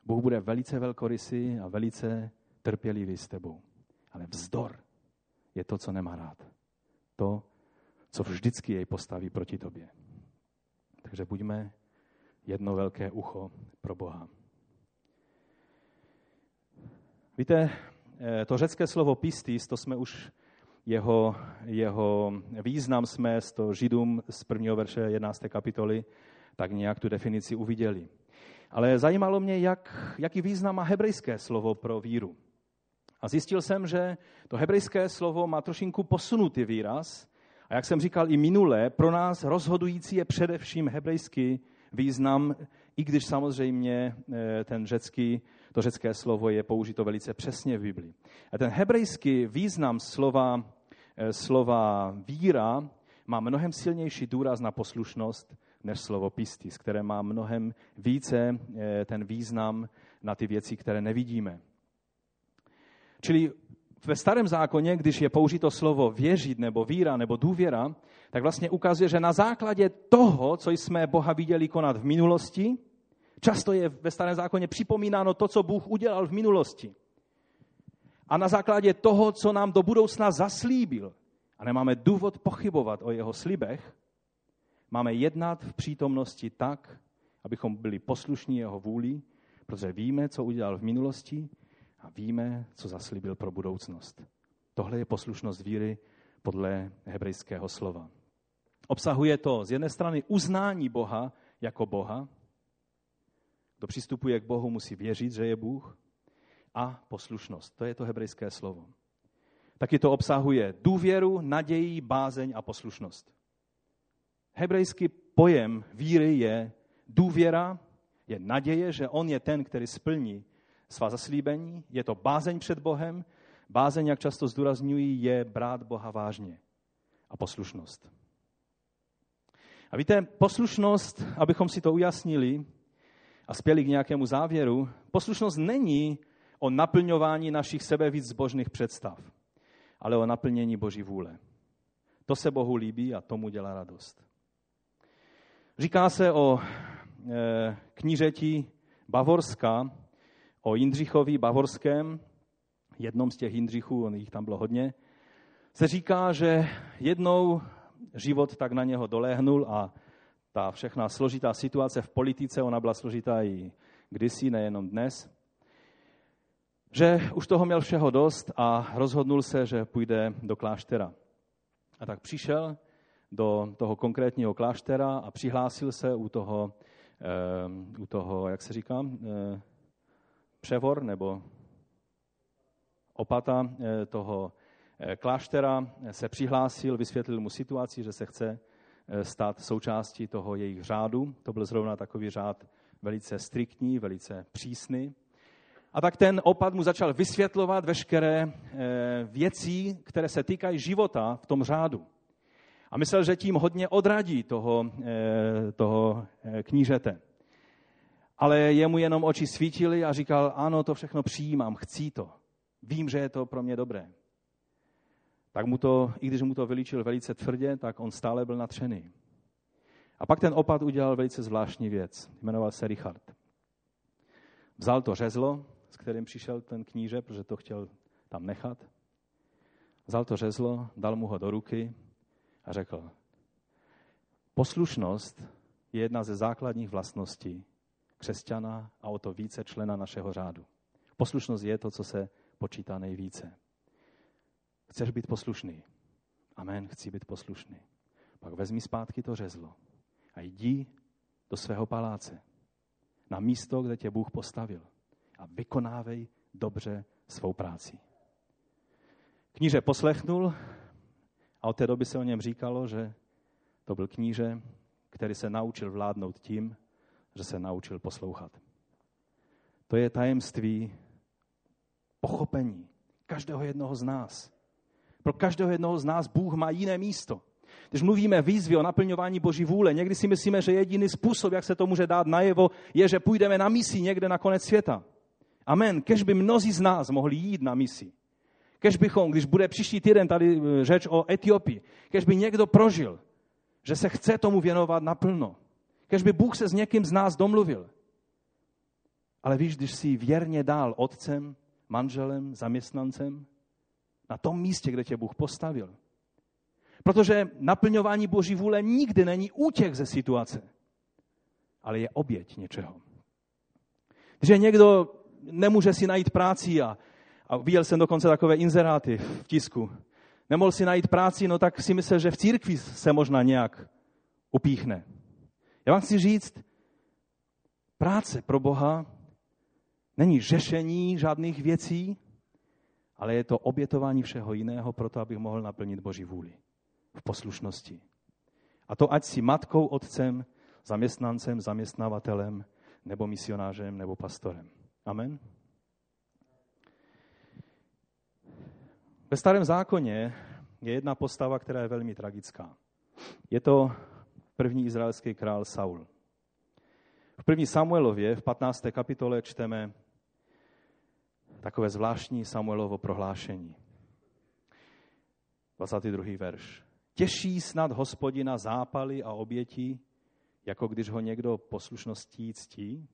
Bůh bude velice velkorysý a velice trpělivý s tebou. Ale vzdor je to, co nemá rád. To, co vždycky jej postaví proti tobě. Takže buďme jedno velké ucho pro Boha. Víte, eh, to řecké slovo pistis, to jsme už jeho, jeho význam jsme z toho Židům z prvního verše 11. kapitoly tak nějak tu definici uviděli. Ale zajímalo mě, jak, jaký význam má hebrejské slovo pro víru. A zjistil jsem, že to hebrejské slovo má trošinku posunutý výraz. A jak jsem říkal i minule, pro nás rozhodující je především hebrejský význam, i když samozřejmě eh, ten řecký, to řecké slovo je použito velice přesně v Biblii. A ten hebrejský význam slova, eh, slova víra má mnohem silnější důraz na poslušnost než slovo pistis, které má mnohem více eh, ten význam na ty věci, které nevidíme. Čili ve starém zákoně, když je použito slovo věřit nebo víra nebo důvěra, tak vlastně ukazuje, že na základě toho, co jsme Boha viděli konat v minulosti, často je ve starém zákoně připomínáno to, co Bůh udělal v minulosti. A na základě toho, co nám do budoucna zaslíbil, a nemáme důvod pochybovat o jeho slibech, máme jednat v přítomnosti tak, abychom byli poslušní jeho vůli, protože víme, co udělal v minulosti a víme, co zaslíbil pro budoucnost. Tohle je poslušnost víry podle hebrejského slova. Obsahuje to z jedné strany uznání Boha jako Boha. Kdo přistupuje k Bohu, musí věřit, že je Bůh. A poslušnost. To je to hebrejské slovo. Taky to obsahuje důvěru, naději, bázeň a poslušnost. Hebrejský pojem víry je důvěra, je naděje, že on je ten, který splní svá zaslíbení, je to bázeň před Bohem. Bázeň, jak často zdůrazňují, je brát Boha vážně a poslušnost. A víte, poslušnost, abychom si to ujasnili a spěli k nějakému závěru, poslušnost není o naplňování našich sebevíc zbožných představ, ale o naplnění Boží vůle. To se Bohu líbí a tomu dělá radost. Říká se o e, knířeti Bavorska, o Jindřichovi Bavorském, jednom z těch Jindřichů, on jich tam bylo hodně, se říká, že jednou život tak na něho doléhnul a ta všechna složitá situace v politice, ona byla složitá i kdysi, nejenom dnes, že už toho měl všeho dost a rozhodnul se, že půjde do kláštera. A tak přišel do toho konkrétního kláštera a přihlásil se u toho, e, u toho jak se říká, e, převor nebo opata e, toho kláštera se přihlásil, vysvětlil mu situaci, že se chce stát součástí toho jejich řádu. To byl zrovna takový řád velice striktní, velice přísný. A tak ten opat mu začal vysvětlovat veškeré věci, které se týkají života v tom řádu. A myslel, že tím hodně odradí toho, eh, toho eh, knížete. Ale jemu jenom oči svítily a říkal, ano, to všechno přijímám, chci to. Vím, že je to pro mě dobré. Tak mu to, i když mu to vylíčil velice tvrdě, tak on stále byl natřený. A pak ten opat udělal velice zvláštní věc. Jmenoval se Richard. Vzal to řezlo, s kterým přišel ten kníže, protože to chtěl tam nechat. Vzal to řezlo, dal mu ho do ruky a řekl, poslušnost je jedna ze základních vlastností křesťana a o to více člena našeho řádu. Poslušnost je to, co se počítá nejvíce. Chceš být poslušný? Amen, chci být poslušný. Pak vezmi zpátky to řezlo a jdi do svého paláce, na místo, kde tě Bůh postavil a vykonávej dobře svou práci. Kníže poslechnul a od té doby se o něm říkalo, že to byl kníže, který se naučil vládnout tím, že se naučil poslouchat. To je tajemství pochopení každého jednoho z nás. Pro každého jednoho z nás Bůh má jiné místo. Když mluvíme výzvy o naplňování Boží vůle, někdy si myslíme, že jediný způsob, jak se to může dát najevo, je, že půjdeme na misi někde na konec světa. Amen. Kež by mnozí z nás mohli jít na misi. Kež bychom, když bude příští týden tady eh, řeč o Etiopii, kež by někdo prožil, že se chce tomu věnovat naplno. Kež by Bůh se s někým z nás domluvil. Ale víš, když jsi věrně dál otcem, manželem, zaměstnancem, na tom místě, kde tě Bůh postavil. Protože naplňování Boží vůle nikdy není útěk ze situace, ale je oběť něčeho. Když někdo nemůže si najít práci a a viděl jsem dokonce takové inzeráty v tisku. Nemohl si najít práci, no tak si myslel, že v církvi se možná nějak upíchne. Já vám chci říct, práce pro Boha není řešení žádných věcí, ale je to obětování všeho jiného proto, abych mohl naplnit Boží vůli v poslušnosti. A to ať si matkou, otcem, zaměstnancem, zaměstnavatelem, nebo misionářem, nebo pastorem. Amen. Ve starém zákoně je jedna postava, která je velmi tragická. Je to první izraelský král Saul. V první Samuelově v 15. kapitole čteme takové zvláštní Samuelovo prohlášení. 22. verš. Těší snad hospodina zápaly a oběti, jako když ho někdo poslušností ctí?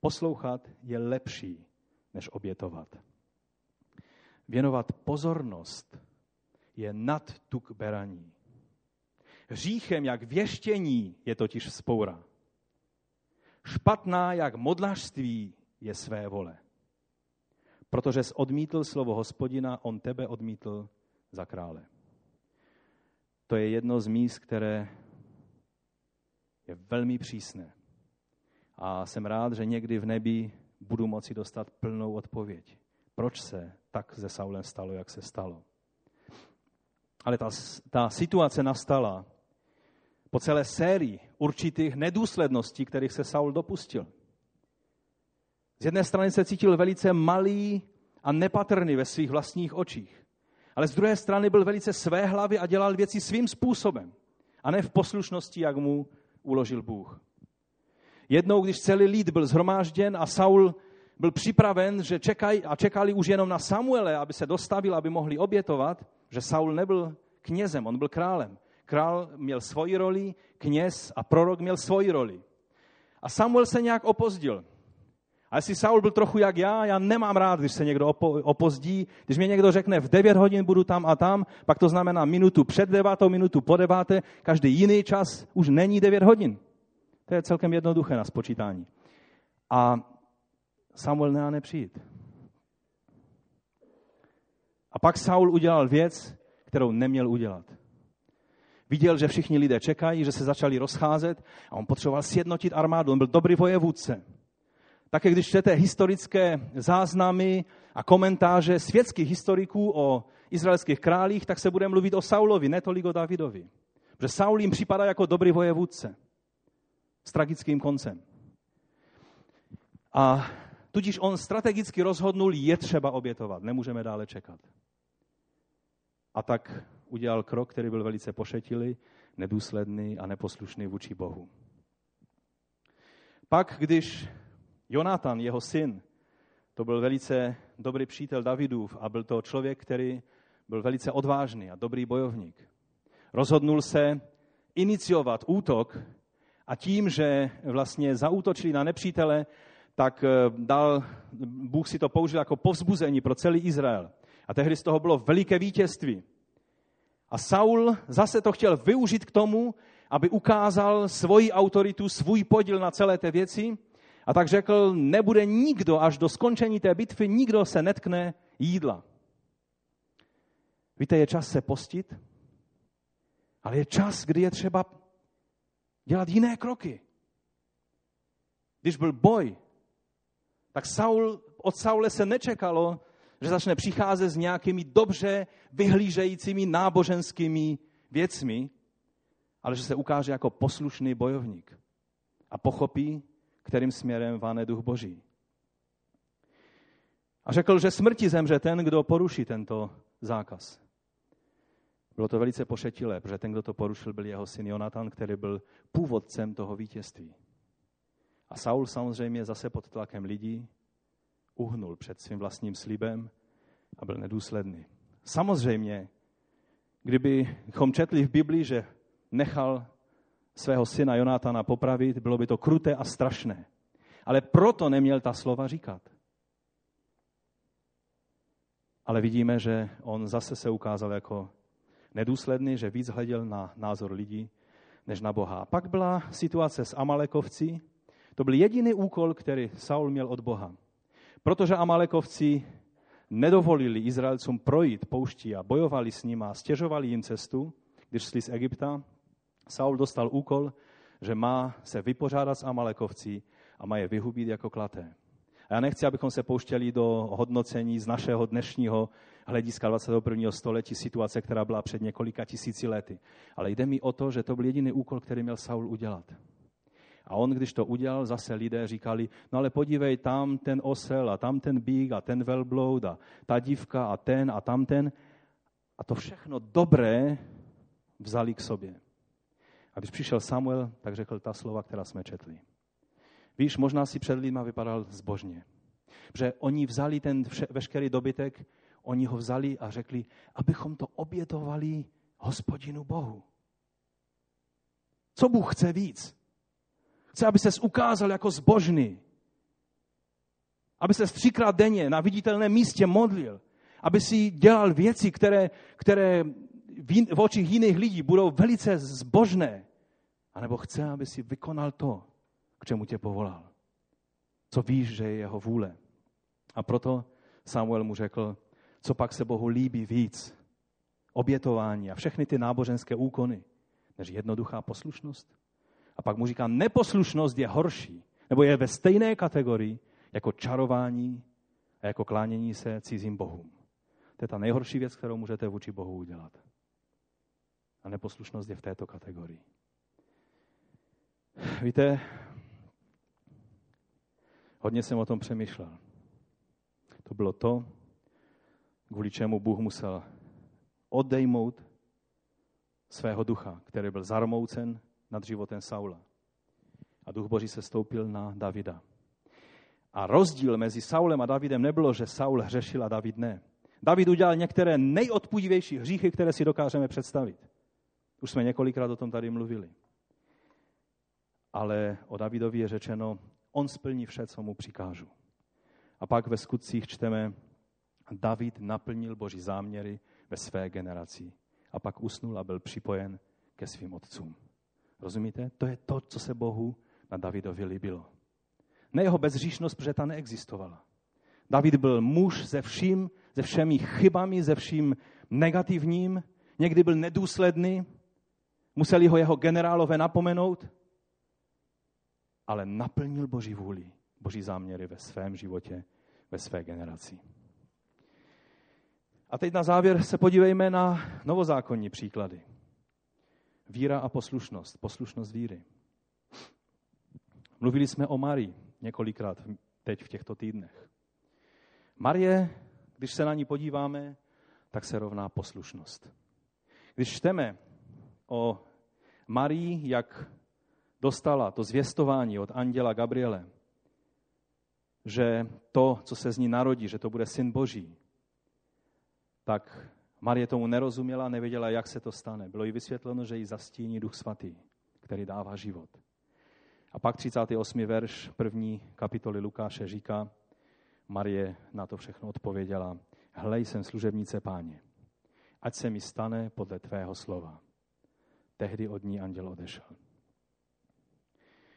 Poslouchat je lepší, než obětovat. Věnovat pozornost je nad tuk beraní. Hříchem jak věštění je totiž spoura. Špatná jak modlařství je své vole. Protože jsi odmítl slovo hospodina, on tebe odmítl za krále. To je jedno z míst, které je velmi přísné. A jsem rád, že někdy v nebi budu moci dostat plnou odpověď. Proč se tak se Saulem stalo, jak se stalo. Ale ta, ta situace nastala po celé sérii určitých nedůsledností, kterých se Saul dopustil. Z jedné strany se cítil velice malý a nepatrný ve svých vlastních očích. Ale z druhé strany byl velice své hlavy a dělal věci svým způsobem. a ne v poslušnosti, jak mu uložil Bůh. Jednou, když celý lid byl zhromážděn a Saul byl připraven, že čekaj, a čekali už jenom na Samuele, aby se dostavil, aby mohli obětovat, že Saul nebyl knězem, on byl králem. Král měl svoji roli, kněz a prorok měl svoji roli. A Samuel se nějak opozdil. A jestli Saul byl trochu jak já, já nemám rád, když se někdo opozdí. Když mě někdo řekne, v 9 hodin budu tam a tam, pak to znamená minutu před devátou, minutu po deváté, každý jiný čas už není 9 hodin. To je celkem jednoduché na spočítání. A Samuel nemá nepřijít. A pak Saul udělal věc, kterou neměl udělat. Viděl, že všichni lidé čekají, že se začali rozcházet a on potřeboval sjednotit armádu. On byl dobrý vojevůdce. Také když čtete historické záznamy a komentáře světských historiků o izraelských králích, tak se bude mluvit o Saulovi, ne tolik o Davidovi. Protože Saul jim připadá jako dobrý vojevůdce s tragickým koncem. A tudíž on strategicky rozhodnul, je třeba obětovat, nemůžeme dále čekat. A tak udělal krok, který byl velice pošetilý, nedůsledný a neposlušný vůči Bohu. Pak, když Jonatan, jeho syn, to byl velice dobrý přítel Davidův a byl to člověk, který byl velice odvážný a dobrý bojovník. Rozhodnul se iniciovat útok a tím, že vlastně zaútočili na nepřítele, tak eh, dal, Bůh si to použil jako povzbuzení pro celý Izrael. A tehdy z toho bylo veliké vítězství. A Saul zase to chtěl využít k tomu, aby ukázal svoji autoritu, svůj podíl na celé té věci. A tak řekl, nebude nikdo až do skončení té bitvy, nikdo se netkne jídla. Víte, je čas se postit, ale je čas, kdy je třeba dělat jiné kroky. Když byl boj, tak Saul, od Saule se nečekalo, že začne přicházet s nějakými dobře vyhlížejícími náboženskými věcmi, ale že se ukáže jako poslušný bojovník a pochopí, kterým směrem váne duch Boží. A řekl, že smrti zemře ten, kdo poruší tento zákaz. Bylo to velice pošetilé, protože ten, kdo to porušil, byl jeho syn Jonatan, který byl původcem toho vítězství. A Saul samozřejmě zase pod tlakem lidí uhnul před svým vlastním slibem a byl nedůsledný. Samozřejmě, kdybychom četli v Biblii, že nechal svého syna Jonátana popravit, bylo by to kruté a strašné. Ale proto neměl ta slova říkat. Ale vidíme, že on zase se ukázal jako nedůsledný, že víc hleděl na názor lidí, než na Boha. A pak byla situace s Amalekovci. To byl jediný úkol, který Saul měl od Boha. Protože Amalekovci nedovolili Izraelcům projít pouští a bojovali s nimi a stěžovali jim cestu, když šli z Egypta, Saul dostal úkol, že má se vypořádat s Amalekovci a má je vyhubit jako klaté. A já nechci, abychom se pouštěli do hodnocení z našeho dnešního hlediska 21. století, situace, která byla před několika tisíci lety. Ale jde mi o to, že to byl jediný úkol, který měl Saul udělat. A on, když to udělal, zase lidé říkali, no ale podívej, tam ten osel a tam ten bík a ten velbloud a ta dívka a ten a tamten. A to všechno dobré vzali k sobě. A když přišel Samuel, tak řekl ta slova, která jsme četli. Víš, možná si před lidma vypadal zbožně. Protože oni vzali ten veškerý dobytek, oni ho vzali a řekli, abychom to obětovali hospodinu Bohu. Co Bůh chce víc? Chce, aby ses ukázal jako zbožný. Aby se třikrát denně na viditelném místě modlil. Aby si dělal věci, které, které v očích jiných lidí budou velice zbožné. A nebo chce, aby si vykonal to, k čemu tě povolal. Co víš, že je jeho vůle. A proto Samuel mu řekl, co pak se Bohu líbí víc. Obětování a všechny ty náboženské úkony, než jednoduchá poslušnost. A pak mu říká, neposlušnost je horší, nebo je ve stejné kategorii jako čarování a jako klánění se cizím bohům. To je ta nejhorší věc, kterou můžete vůči Bohu udělat. A neposlušnost je v této kategorii. Víte, hodně jsem o tom přemýšlel. To bylo to, kvůli čemu Bůh musel odejmout svého ducha, který byl zarmoucen nad životem Saula. A duch Boží se stoupil na Davida. A rozdíl mezi Saulem a Davidem nebylo, že Saul hřešil a David ne. David udělal některé nejodpudivější hříchy, které si dokážeme představit. Už jsme několikrát o tom tady mluvili. Ale o Davidovi je řečeno, on splní vše, co mu přikážu. A pak ve skutcích čteme, David naplnil boží záměry ve své generaci. A pak usnul a byl připojen ke svým otcům. Rozumíte? To je to, co se Bohu na Davidovi líbilo. Ne jeho bezříšnost, protože ta neexistovala. David byl muž ze vším, ze všemi chybami, ze vším negativním, někdy byl nedůsledný, museli ho jeho generálové napomenout, ale naplnil Boží vůli, Boží záměry ve svém životě, ve své generaci. A teď na závěr se podívejme na novozákonní příklady. Víra a poslušnost, poslušnost víry. Mluvili jsme o Marii několikrát teď v těchto týdnech. Marie, když se na ní podíváme, tak se rovná poslušnost. Když čteme o Marii, jak dostala to zvěstování od anděla Gabriele, že to, co se z ní narodí, že to bude syn Boží, tak Marie tomu nerozuměla, nevěděla, jak se to stane. Bylo jí vysvětleno, že jí zastíní Duch Svatý, který dává život. A pak 38. verš první kapitoly Lukáše říká, Marie na to všechno odpověděla, hlej, jsem služebnice páně, ať se mi stane podle tvého slova. Tehdy od ní anděl odešel.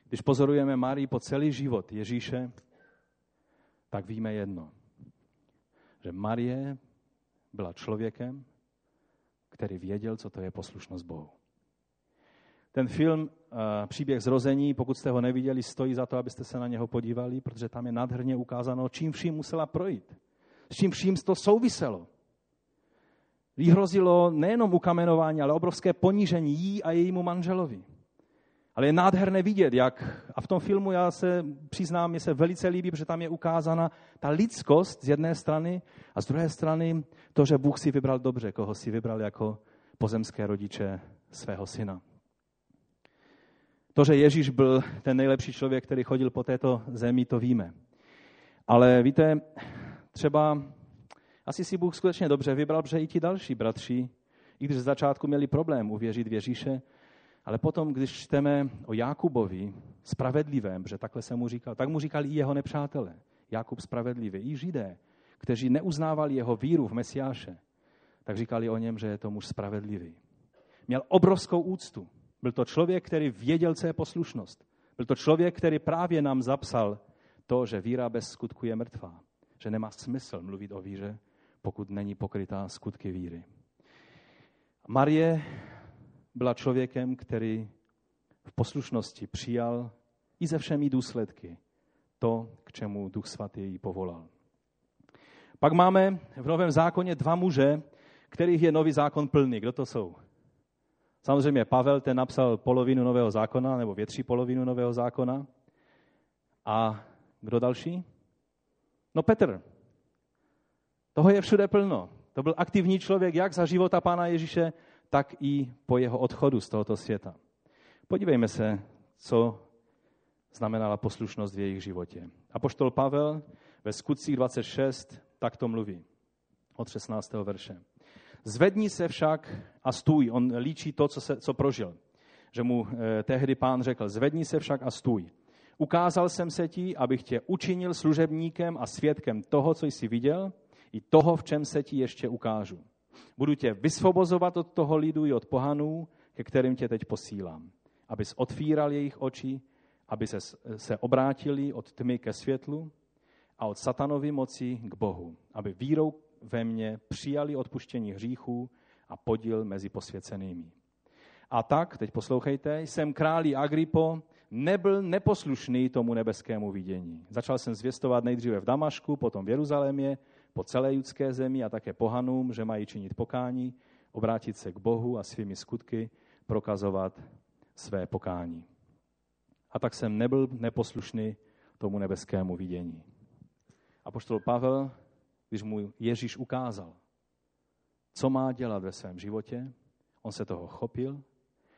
Když pozorujeme Marii po celý život Ježíše, tak víme jedno, že Marie byla člověkem, který věděl, co to je poslušnost Bohu. Ten film uh, Příběh zrození, pokud jste ho neviděli, stojí za to, abyste se na něho podívali, protože tam je nádherně ukázáno, čím vším musela projít. S čím vším to souviselo. Jí nejenom ukamenování, ale obrovské ponížení jí a jejímu manželovi. Ale je nádherné vidět, jak, a v tom filmu já se přiznám, mě se velice líbí, protože tam je ukázána ta lidskost z jedné strany a z druhé strany to, že Bůh si vybral dobře, koho si vybral jako pozemské rodiče svého syna. To, že Ježíš byl ten nejlepší člověk, který chodil po této zemi, to víme. Ale víte, třeba asi si Bůh skutečně dobře vybral, protože i ti další bratři, i když z začátku měli problém uvěřit v Ježíše, ale potom, když čteme o Jakubovi, spravedlivém, že takhle se mu říkal, tak mu říkali i jeho nepřátelé. Jakub spravedlivý, i židé, kteří neuznávali jeho víru v Mesiáše, tak říkali o něm, že je to muž spravedlivý. Měl obrovskou úctu. Byl to člověk, který věděl, co je poslušnost. Byl to člověk, který právě nám zapsal to, že víra bez skutku je mrtvá. Že nemá smysl mluvit o víře, pokud není pokrytá skutky víry. Marie byla člověkem, který v poslušnosti přijal i ze všemi důsledky to, k čemu Duch Svatý ji povolal. Pak máme v Novém zákoně dva muže, kterých je nový zákon plný. Kdo to jsou? Samozřejmě Pavel, ten napsal polovinu Nového zákona, nebo větší polovinu Nového zákona. A kdo další? No Petr. Toho je všude plno. To byl aktivní člověk jak za života Pána Ježíše, tak i po jeho odchodu z tohoto světa. Podívejme se, co znamenala poslušnost v jejich životě. A poštol Pavel ve skutcích 26 takto mluví od 16. verše. Zvedni se však a stůj. On líčí to, co, se, co prožil. Že mu eh, tehdy pán řekl, zvedni se však a stůj. Ukázal jsem se ti, abych tě učinil služebníkem a svědkem toho, co jsi viděl, i toho, v čem se ti ještě ukážu. Budu tě vysvobozovat od toho lidu i od pohanů, ke kterým tě teď posílám. Abys otvíral jejich oči, aby se, se obrátili od tmy ke světlu a od satanovy moci k Bohu. Aby vírou ve mně přijali odpuštění hříchů a podíl mezi posvěcenými. A tak, teď poslouchejte, jsem králi Agripo, nebyl neposlušný tomu nebeskému vidění. Začal jsem zvěstovat nejdříve v Damašku, potom v Jeruzalémě, po celé judské zemi a také pohanům, že mají činit pokání, obrátit se k Bohu a svými skutky prokazovat své pokání. A tak jsem nebyl neposlušný tomu nebeskému vidění. A poštol Pavel, když mu Ježíš ukázal, co má dělat ve svém životě, On se toho chopil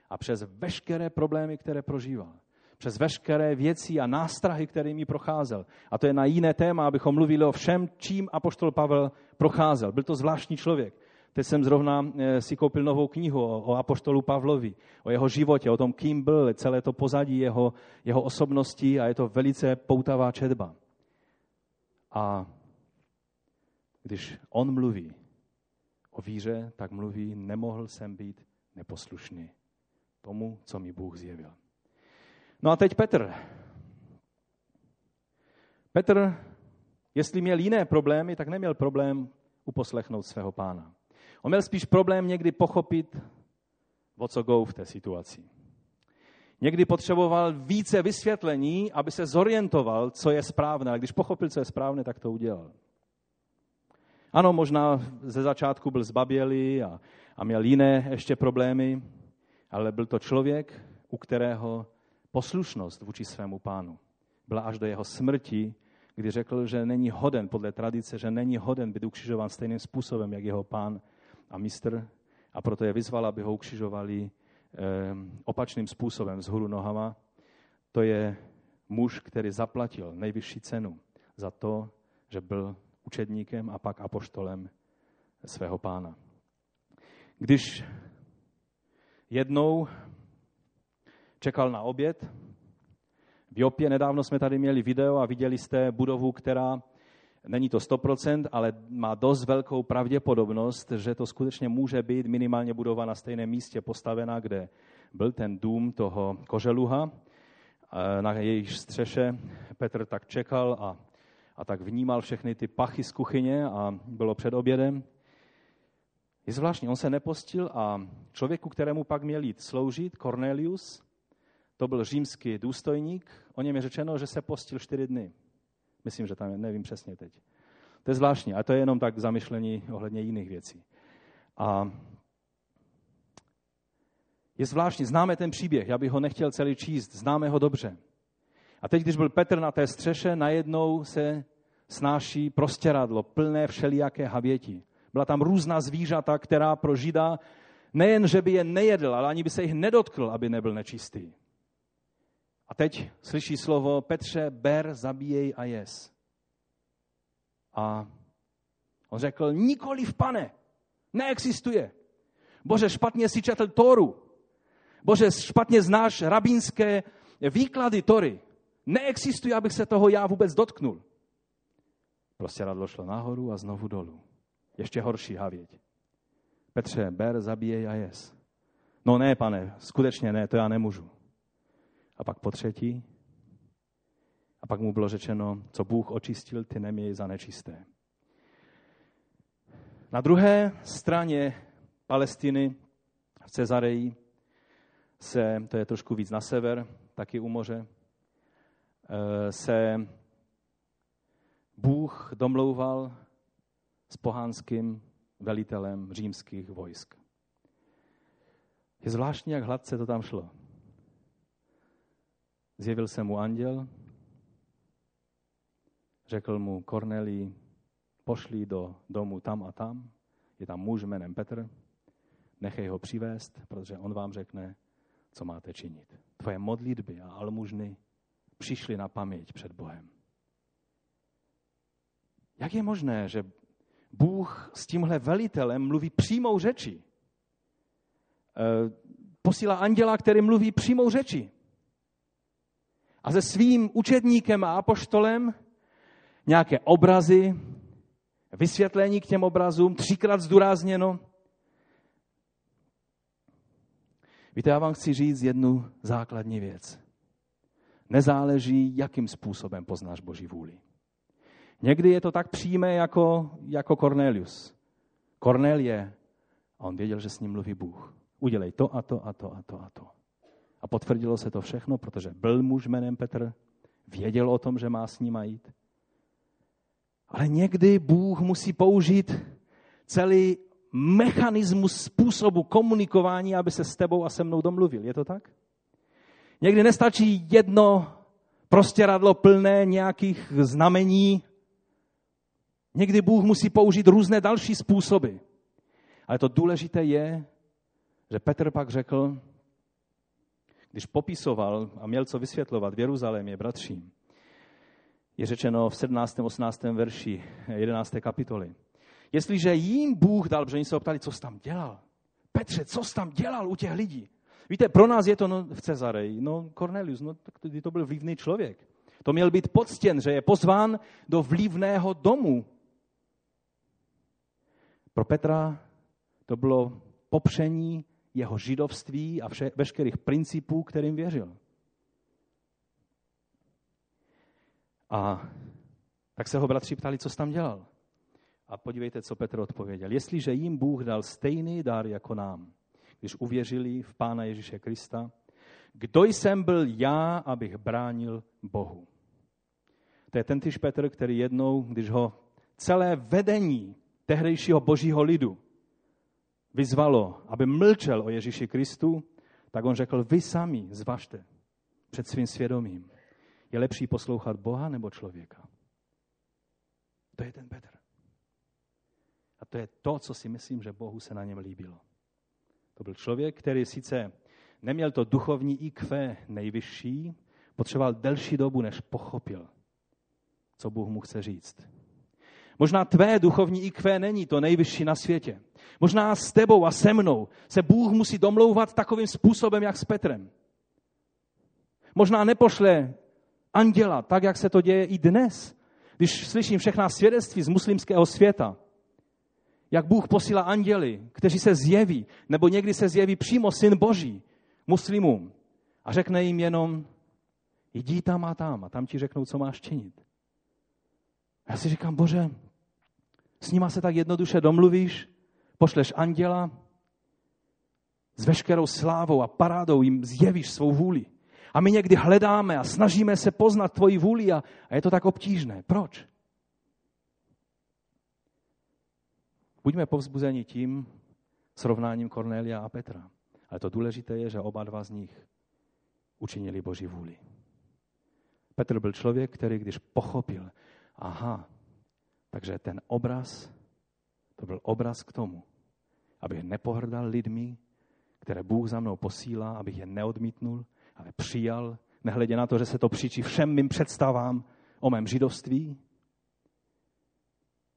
a přes veškeré problémy, které prožíval, přes veškeré věci a nástrahy, kterými procházel. A to je na jiné téma, abychom mluvili o všem, čím apoštol Pavel procházel. Byl to zvláštní člověk. Teď jsem zrovna eh, si koupil novou knihu o, apoštolu Pavlovi, o jeho životě, o tom, kým byl, celé to pozadí jeho, jeho osobnosti a je to velice poutavá četba. A když on mluví o víře, tak mluví, nemohl jsem být neposlušný tomu, co mi Bůh zjevil. No a teď Petr. Petr, jestli měl jiné problémy, tak neměl problém uposlechnout svého pána. On měl spíš problém někdy pochopit, o co go v té situaci. Někdy potřeboval více vysvětlení, aby se zorientoval, co je správné. A když pochopil, co je správné, tak to udělal. Ano, možná ze začátku byl zbabělý a, a měl jiné ještě problémy, ale byl to člověk, u kterého poslušnost vůči svému pánu byla až do jeho smrti, kdy řekl, že není hoden podle tradice, že není hoden být ukřižován stejným způsobem, jak jeho pán a mistr. A proto je vyzval, aby ho ukřižovali eh, opačným způsobem, vzhůru nohama. To je muž, který zaplatil nejvyšší cenu za to, že byl učedníkem a pak apoštolem svého pána. Když jednou čekal na oběd, v Jopě nedávno jsme tady měli video a viděli jste budovu, která není to 100%, ale má dost velkou pravděpodobnost, že to skutečně může být minimálně budova na stejném místě postavená, kde byl ten dům toho koželuha, na jejich střeše Petr tak čekal a, a tak vnímal všechny ty pachy z kuchyně a bylo před obědem. Je zvláštní, on se nepostil a člověku, kterému pak měl jít sloužit, Cornelius, to byl římský důstojník, o něm je řečeno, že se postil čtyři dny. Myslím, že tam je, nevím přesně teď. To je zvláštní, a to je jenom tak zamyšlení ohledně jiných věcí. A je zvláštní, známe ten příběh, já bych ho nechtěl celý číst, známe ho dobře. A teď, když byl Petr na té střeše, najednou se snáší prostěradlo, plné všelijaké havěti. Byla tam různá zvířata, která pro Žida nejen, že by je nejedl, ale ani by se jich nedotkl, aby nebyl nečistý. A teď slyší slovo Petře, ber, zabíjej a jes. A on řekl, nikoliv pane, neexistuje. Bože, špatně si četl Toru. Bože, špatně znáš rabínské výklady Tory. Neexistuje, abych se toho já vůbec dotknul. Prostě radlo šlo nahoru a znovu dolů. Ještě horší havěť. Petře, ber, zabíjej a jes. No ne, pane, skutečně ne, to já nemůžu. A pak po třetí. A pak mu bylo řečeno, co Bůh očistil, ty neměj za nečisté. Na druhé straně Palestiny v Cezareji se, to je trošku víc na sever, taky u moře, eh, se Bůh domlouval s pohánským velitelem římských vojsk. Je zvláštní, jak hladce to tam šlo. Zjevil se mu anděl, řekl mu Kornelí, pošli do domu tam a tam, je tam muž jménem Petr, nechej ho přivést, protože on vám řekne, co máte činit. Tvoje modlitby a almužny přišly na paměť před Bohem. Jak je možné, že Bůh s tímhle velitelem mluví přímou řeči? E, posílá anděla, který mluví přímou řeči a se svým učedníkem a apoštolem nějaké obrazy, vysvětlení k těm obrazům, třikrát zdůrazněno. Víte, já vám chci říct jednu základní věc. Nezáleží, jakým způsobem poznáš Boží vůli. Někdy je to tak přímé jako, jako Cornelius. Cornel je, a on věděl, že s ním mluví Bůh. Udělej to a to a to a to a to. A potvrdilo se to všechno, protože byl muž jménem Petr, věděl o tom, že má s ním jít. Ale někdy Bůh musí použít celý mechanismus způsobu komunikování, aby se s tebou a se mnou domluvil. Je to tak? Někdy nestačí jedno prostěradlo plné nějakých znamení. Někdy Bůh musí použít různé další způsoby. Ale to důležité je, že Petr pak řekl, když popisoval a měl co vysvětlovat v Jeruzalémě bratřím, je řečeno v 17. 18. verši 11. kapitoly. Jestliže jim Bůh dal, protože oni se optali, co jsi tam dělal. Petře, co jsi tam dělal u těch lidí? Víte, pro nás je to no, v Cezareji. No, Cornelius, no, tak to, to byl vlivný člověk. To měl být poctěn, že je pozván do vlivného domu. Pro Petra to bylo popření jeho židovství a vše, veškerých principů, kterým věřil. A tak se ho bratři ptali, co jsi tam dělal. A podívejte, co Petr odpověděl. Jestliže jim Bůh dal stejný dar jako nám, když uvěřili v Pána Ježíše Krista, kdo jsem byl já, abych bránil Bohu? To je ten tyž Petr, který jednou, když ho celé vedení tehdejšího božího lidu vyzvalo, aby mlčel o Ježíši Kristu, tak on řekl, vy sami zvažte před svým svědomím. Je lepší poslouchat Boha nebo člověka? To je ten Petr. A to je to, co si myslím, že Bohu se na něm líbilo. To byl člověk, který sice neměl to duchovní IQ nejvyšší, potřeboval delší dobu, než pochopil, co Bůh mu chce říct. Možná tvé duchovní IQ není to nejvyšší na světě. Možná s tebou a se mnou se Bůh musí domlouvat takovým způsobem, jak s Petrem. Možná nepošle anděla, tak jak se to děje i dnes. Když slyším všechna svědectví z muslimského světa, jak Bůh posílá anděly, kteří se zjeví, nebo někdy se zjeví přímo syn Boží muslimům a řekne jim jenom, jdi tam a tam a tam ti řeknou, co máš činit. Já si říkám, Bože, s nima se tak jednoduše domluvíš, pošleš anděla, s veškerou slávou a parádou jim zjevíš svou vůli. A my někdy hledáme a snažíme se poznat tvoji vůli a, a je to tak obtížné. Proč? Buďme povzbuzeni tím srovnáním Kornélia a Petra. Ale to důležité je, že oba dva z nich učinili Boží vůli. Petr byl člověk, který když pochopil, aha, takže ten obraz, to byl obraz k tomu, abych nepohrdal lidmi, které Bůh za mnou posílá, abych je neodmítnul, ale přijal, nehledě na to, že se to příčí všem mým představám o mém židovství,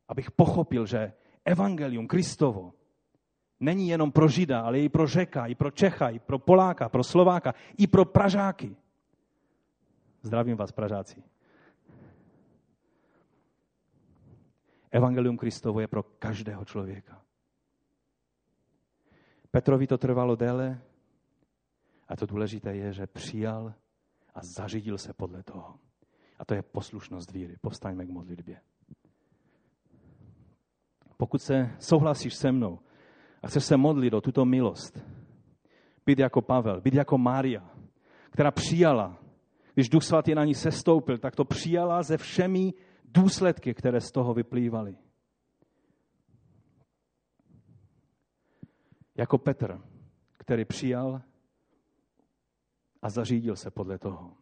abych pochopil, že evangelium Kristovo není jenom pro Žida, ale i pro Řeka, i pro Čecha, i pro Poláka, pro Slováka, i pro Pražáky. Zdravím vás, Pražáci. Evangelium Kristovo je pro každého člověka. Petrovi to trvalo déle a to důležité je, že přijal a zařídil se podle toho. A to je poslušnost víry. Povstaňme k modlitbě. Pokud se souhlasíš se mnou a chceš se modlit o tuto milost, být jako Pavel, být jako Mária, která přijala, když Duch Svatý na ní sestoupil, tak to přijala se všemi důsledky, které z toho vyplývaly. Jako Petr, který přijal a zařídil se podle toho.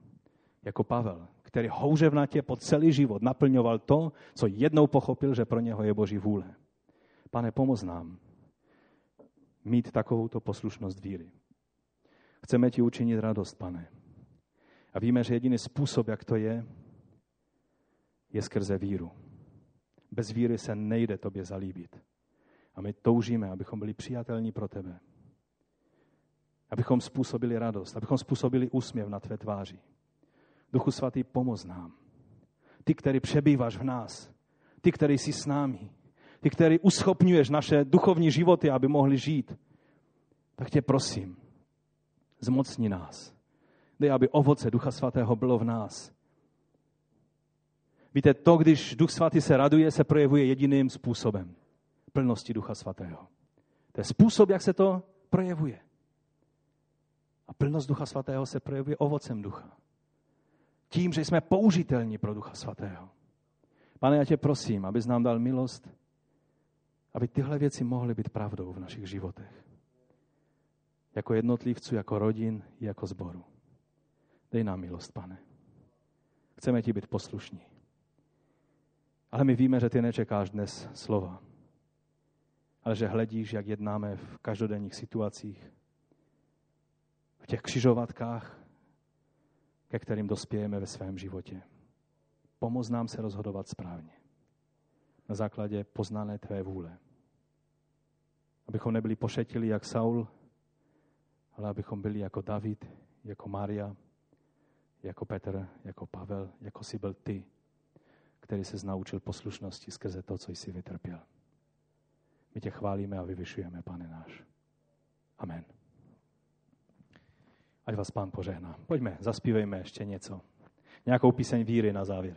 Jako Pavel, který houřevnatě po celý život naplňoval to, co jednou pochopil, že pro něho je Boží vůle. Pane, pomoz nám mít takovouto poslušnost víry. Chceme ti učinit radost, pane. A víme, že jediný způsob, jak to je, je skrze víru. Bez víry se nejde tobě zalíbit. A my toužíme, abychom byli přijatelní pro tebe. Abychom způsobili radost, abychom způsobili úsměv na tvé tváři. Duchu svatý, pomoz nám. Ty, který přebýváš v nás, ty, který jsi s námi, ty, který uschopňuješ naše duchovní životy, aby mohli žít, tak tě prosím, zmocni nás. Dej, aby ovoce Ducha Svatého bylo v nás. Víte, to, když Duch Svatý se raduje, se projevuje jediným způsobem. Plnosti Ducha Svatého. To je způsob, jak se to projevuje. A plnost Ducha Svatého se projevuje ovocem Ducha. Tím, že jsme použitelní pro Ducha Svatého. Pane, já tě prosím, abys nám dal milost, aby tyhle věci mohly být pravdou v našich životech. Jako jednotlivců, jako rodin, jako zboru. Dej nám milost, pane. Chceme ti být poslušní. Ale my víme, že ty nečekáš dnes slova, ale že hledíš, jak jednáme v každodenních situacích, těch křižovatkách, ke kterým dospějeme ve svém životě. Pomoz nám se rozhodovat správně. Na základě poznané tvé vůle. Abychom nebyli pošetili jak Saul, ale abychom byli jako David, jako Maria, jako Petr, jako Pavel, jako jsi byl ty, který se naučil poslušnosti skrze to, co jsi vytrpěl. My tě chválíme a vyvyšujeme, pane náš. Amen. Ať vás pán požehná. Pojďme, zaspívejme ještě něco. Nějakou píseň víry na závěr.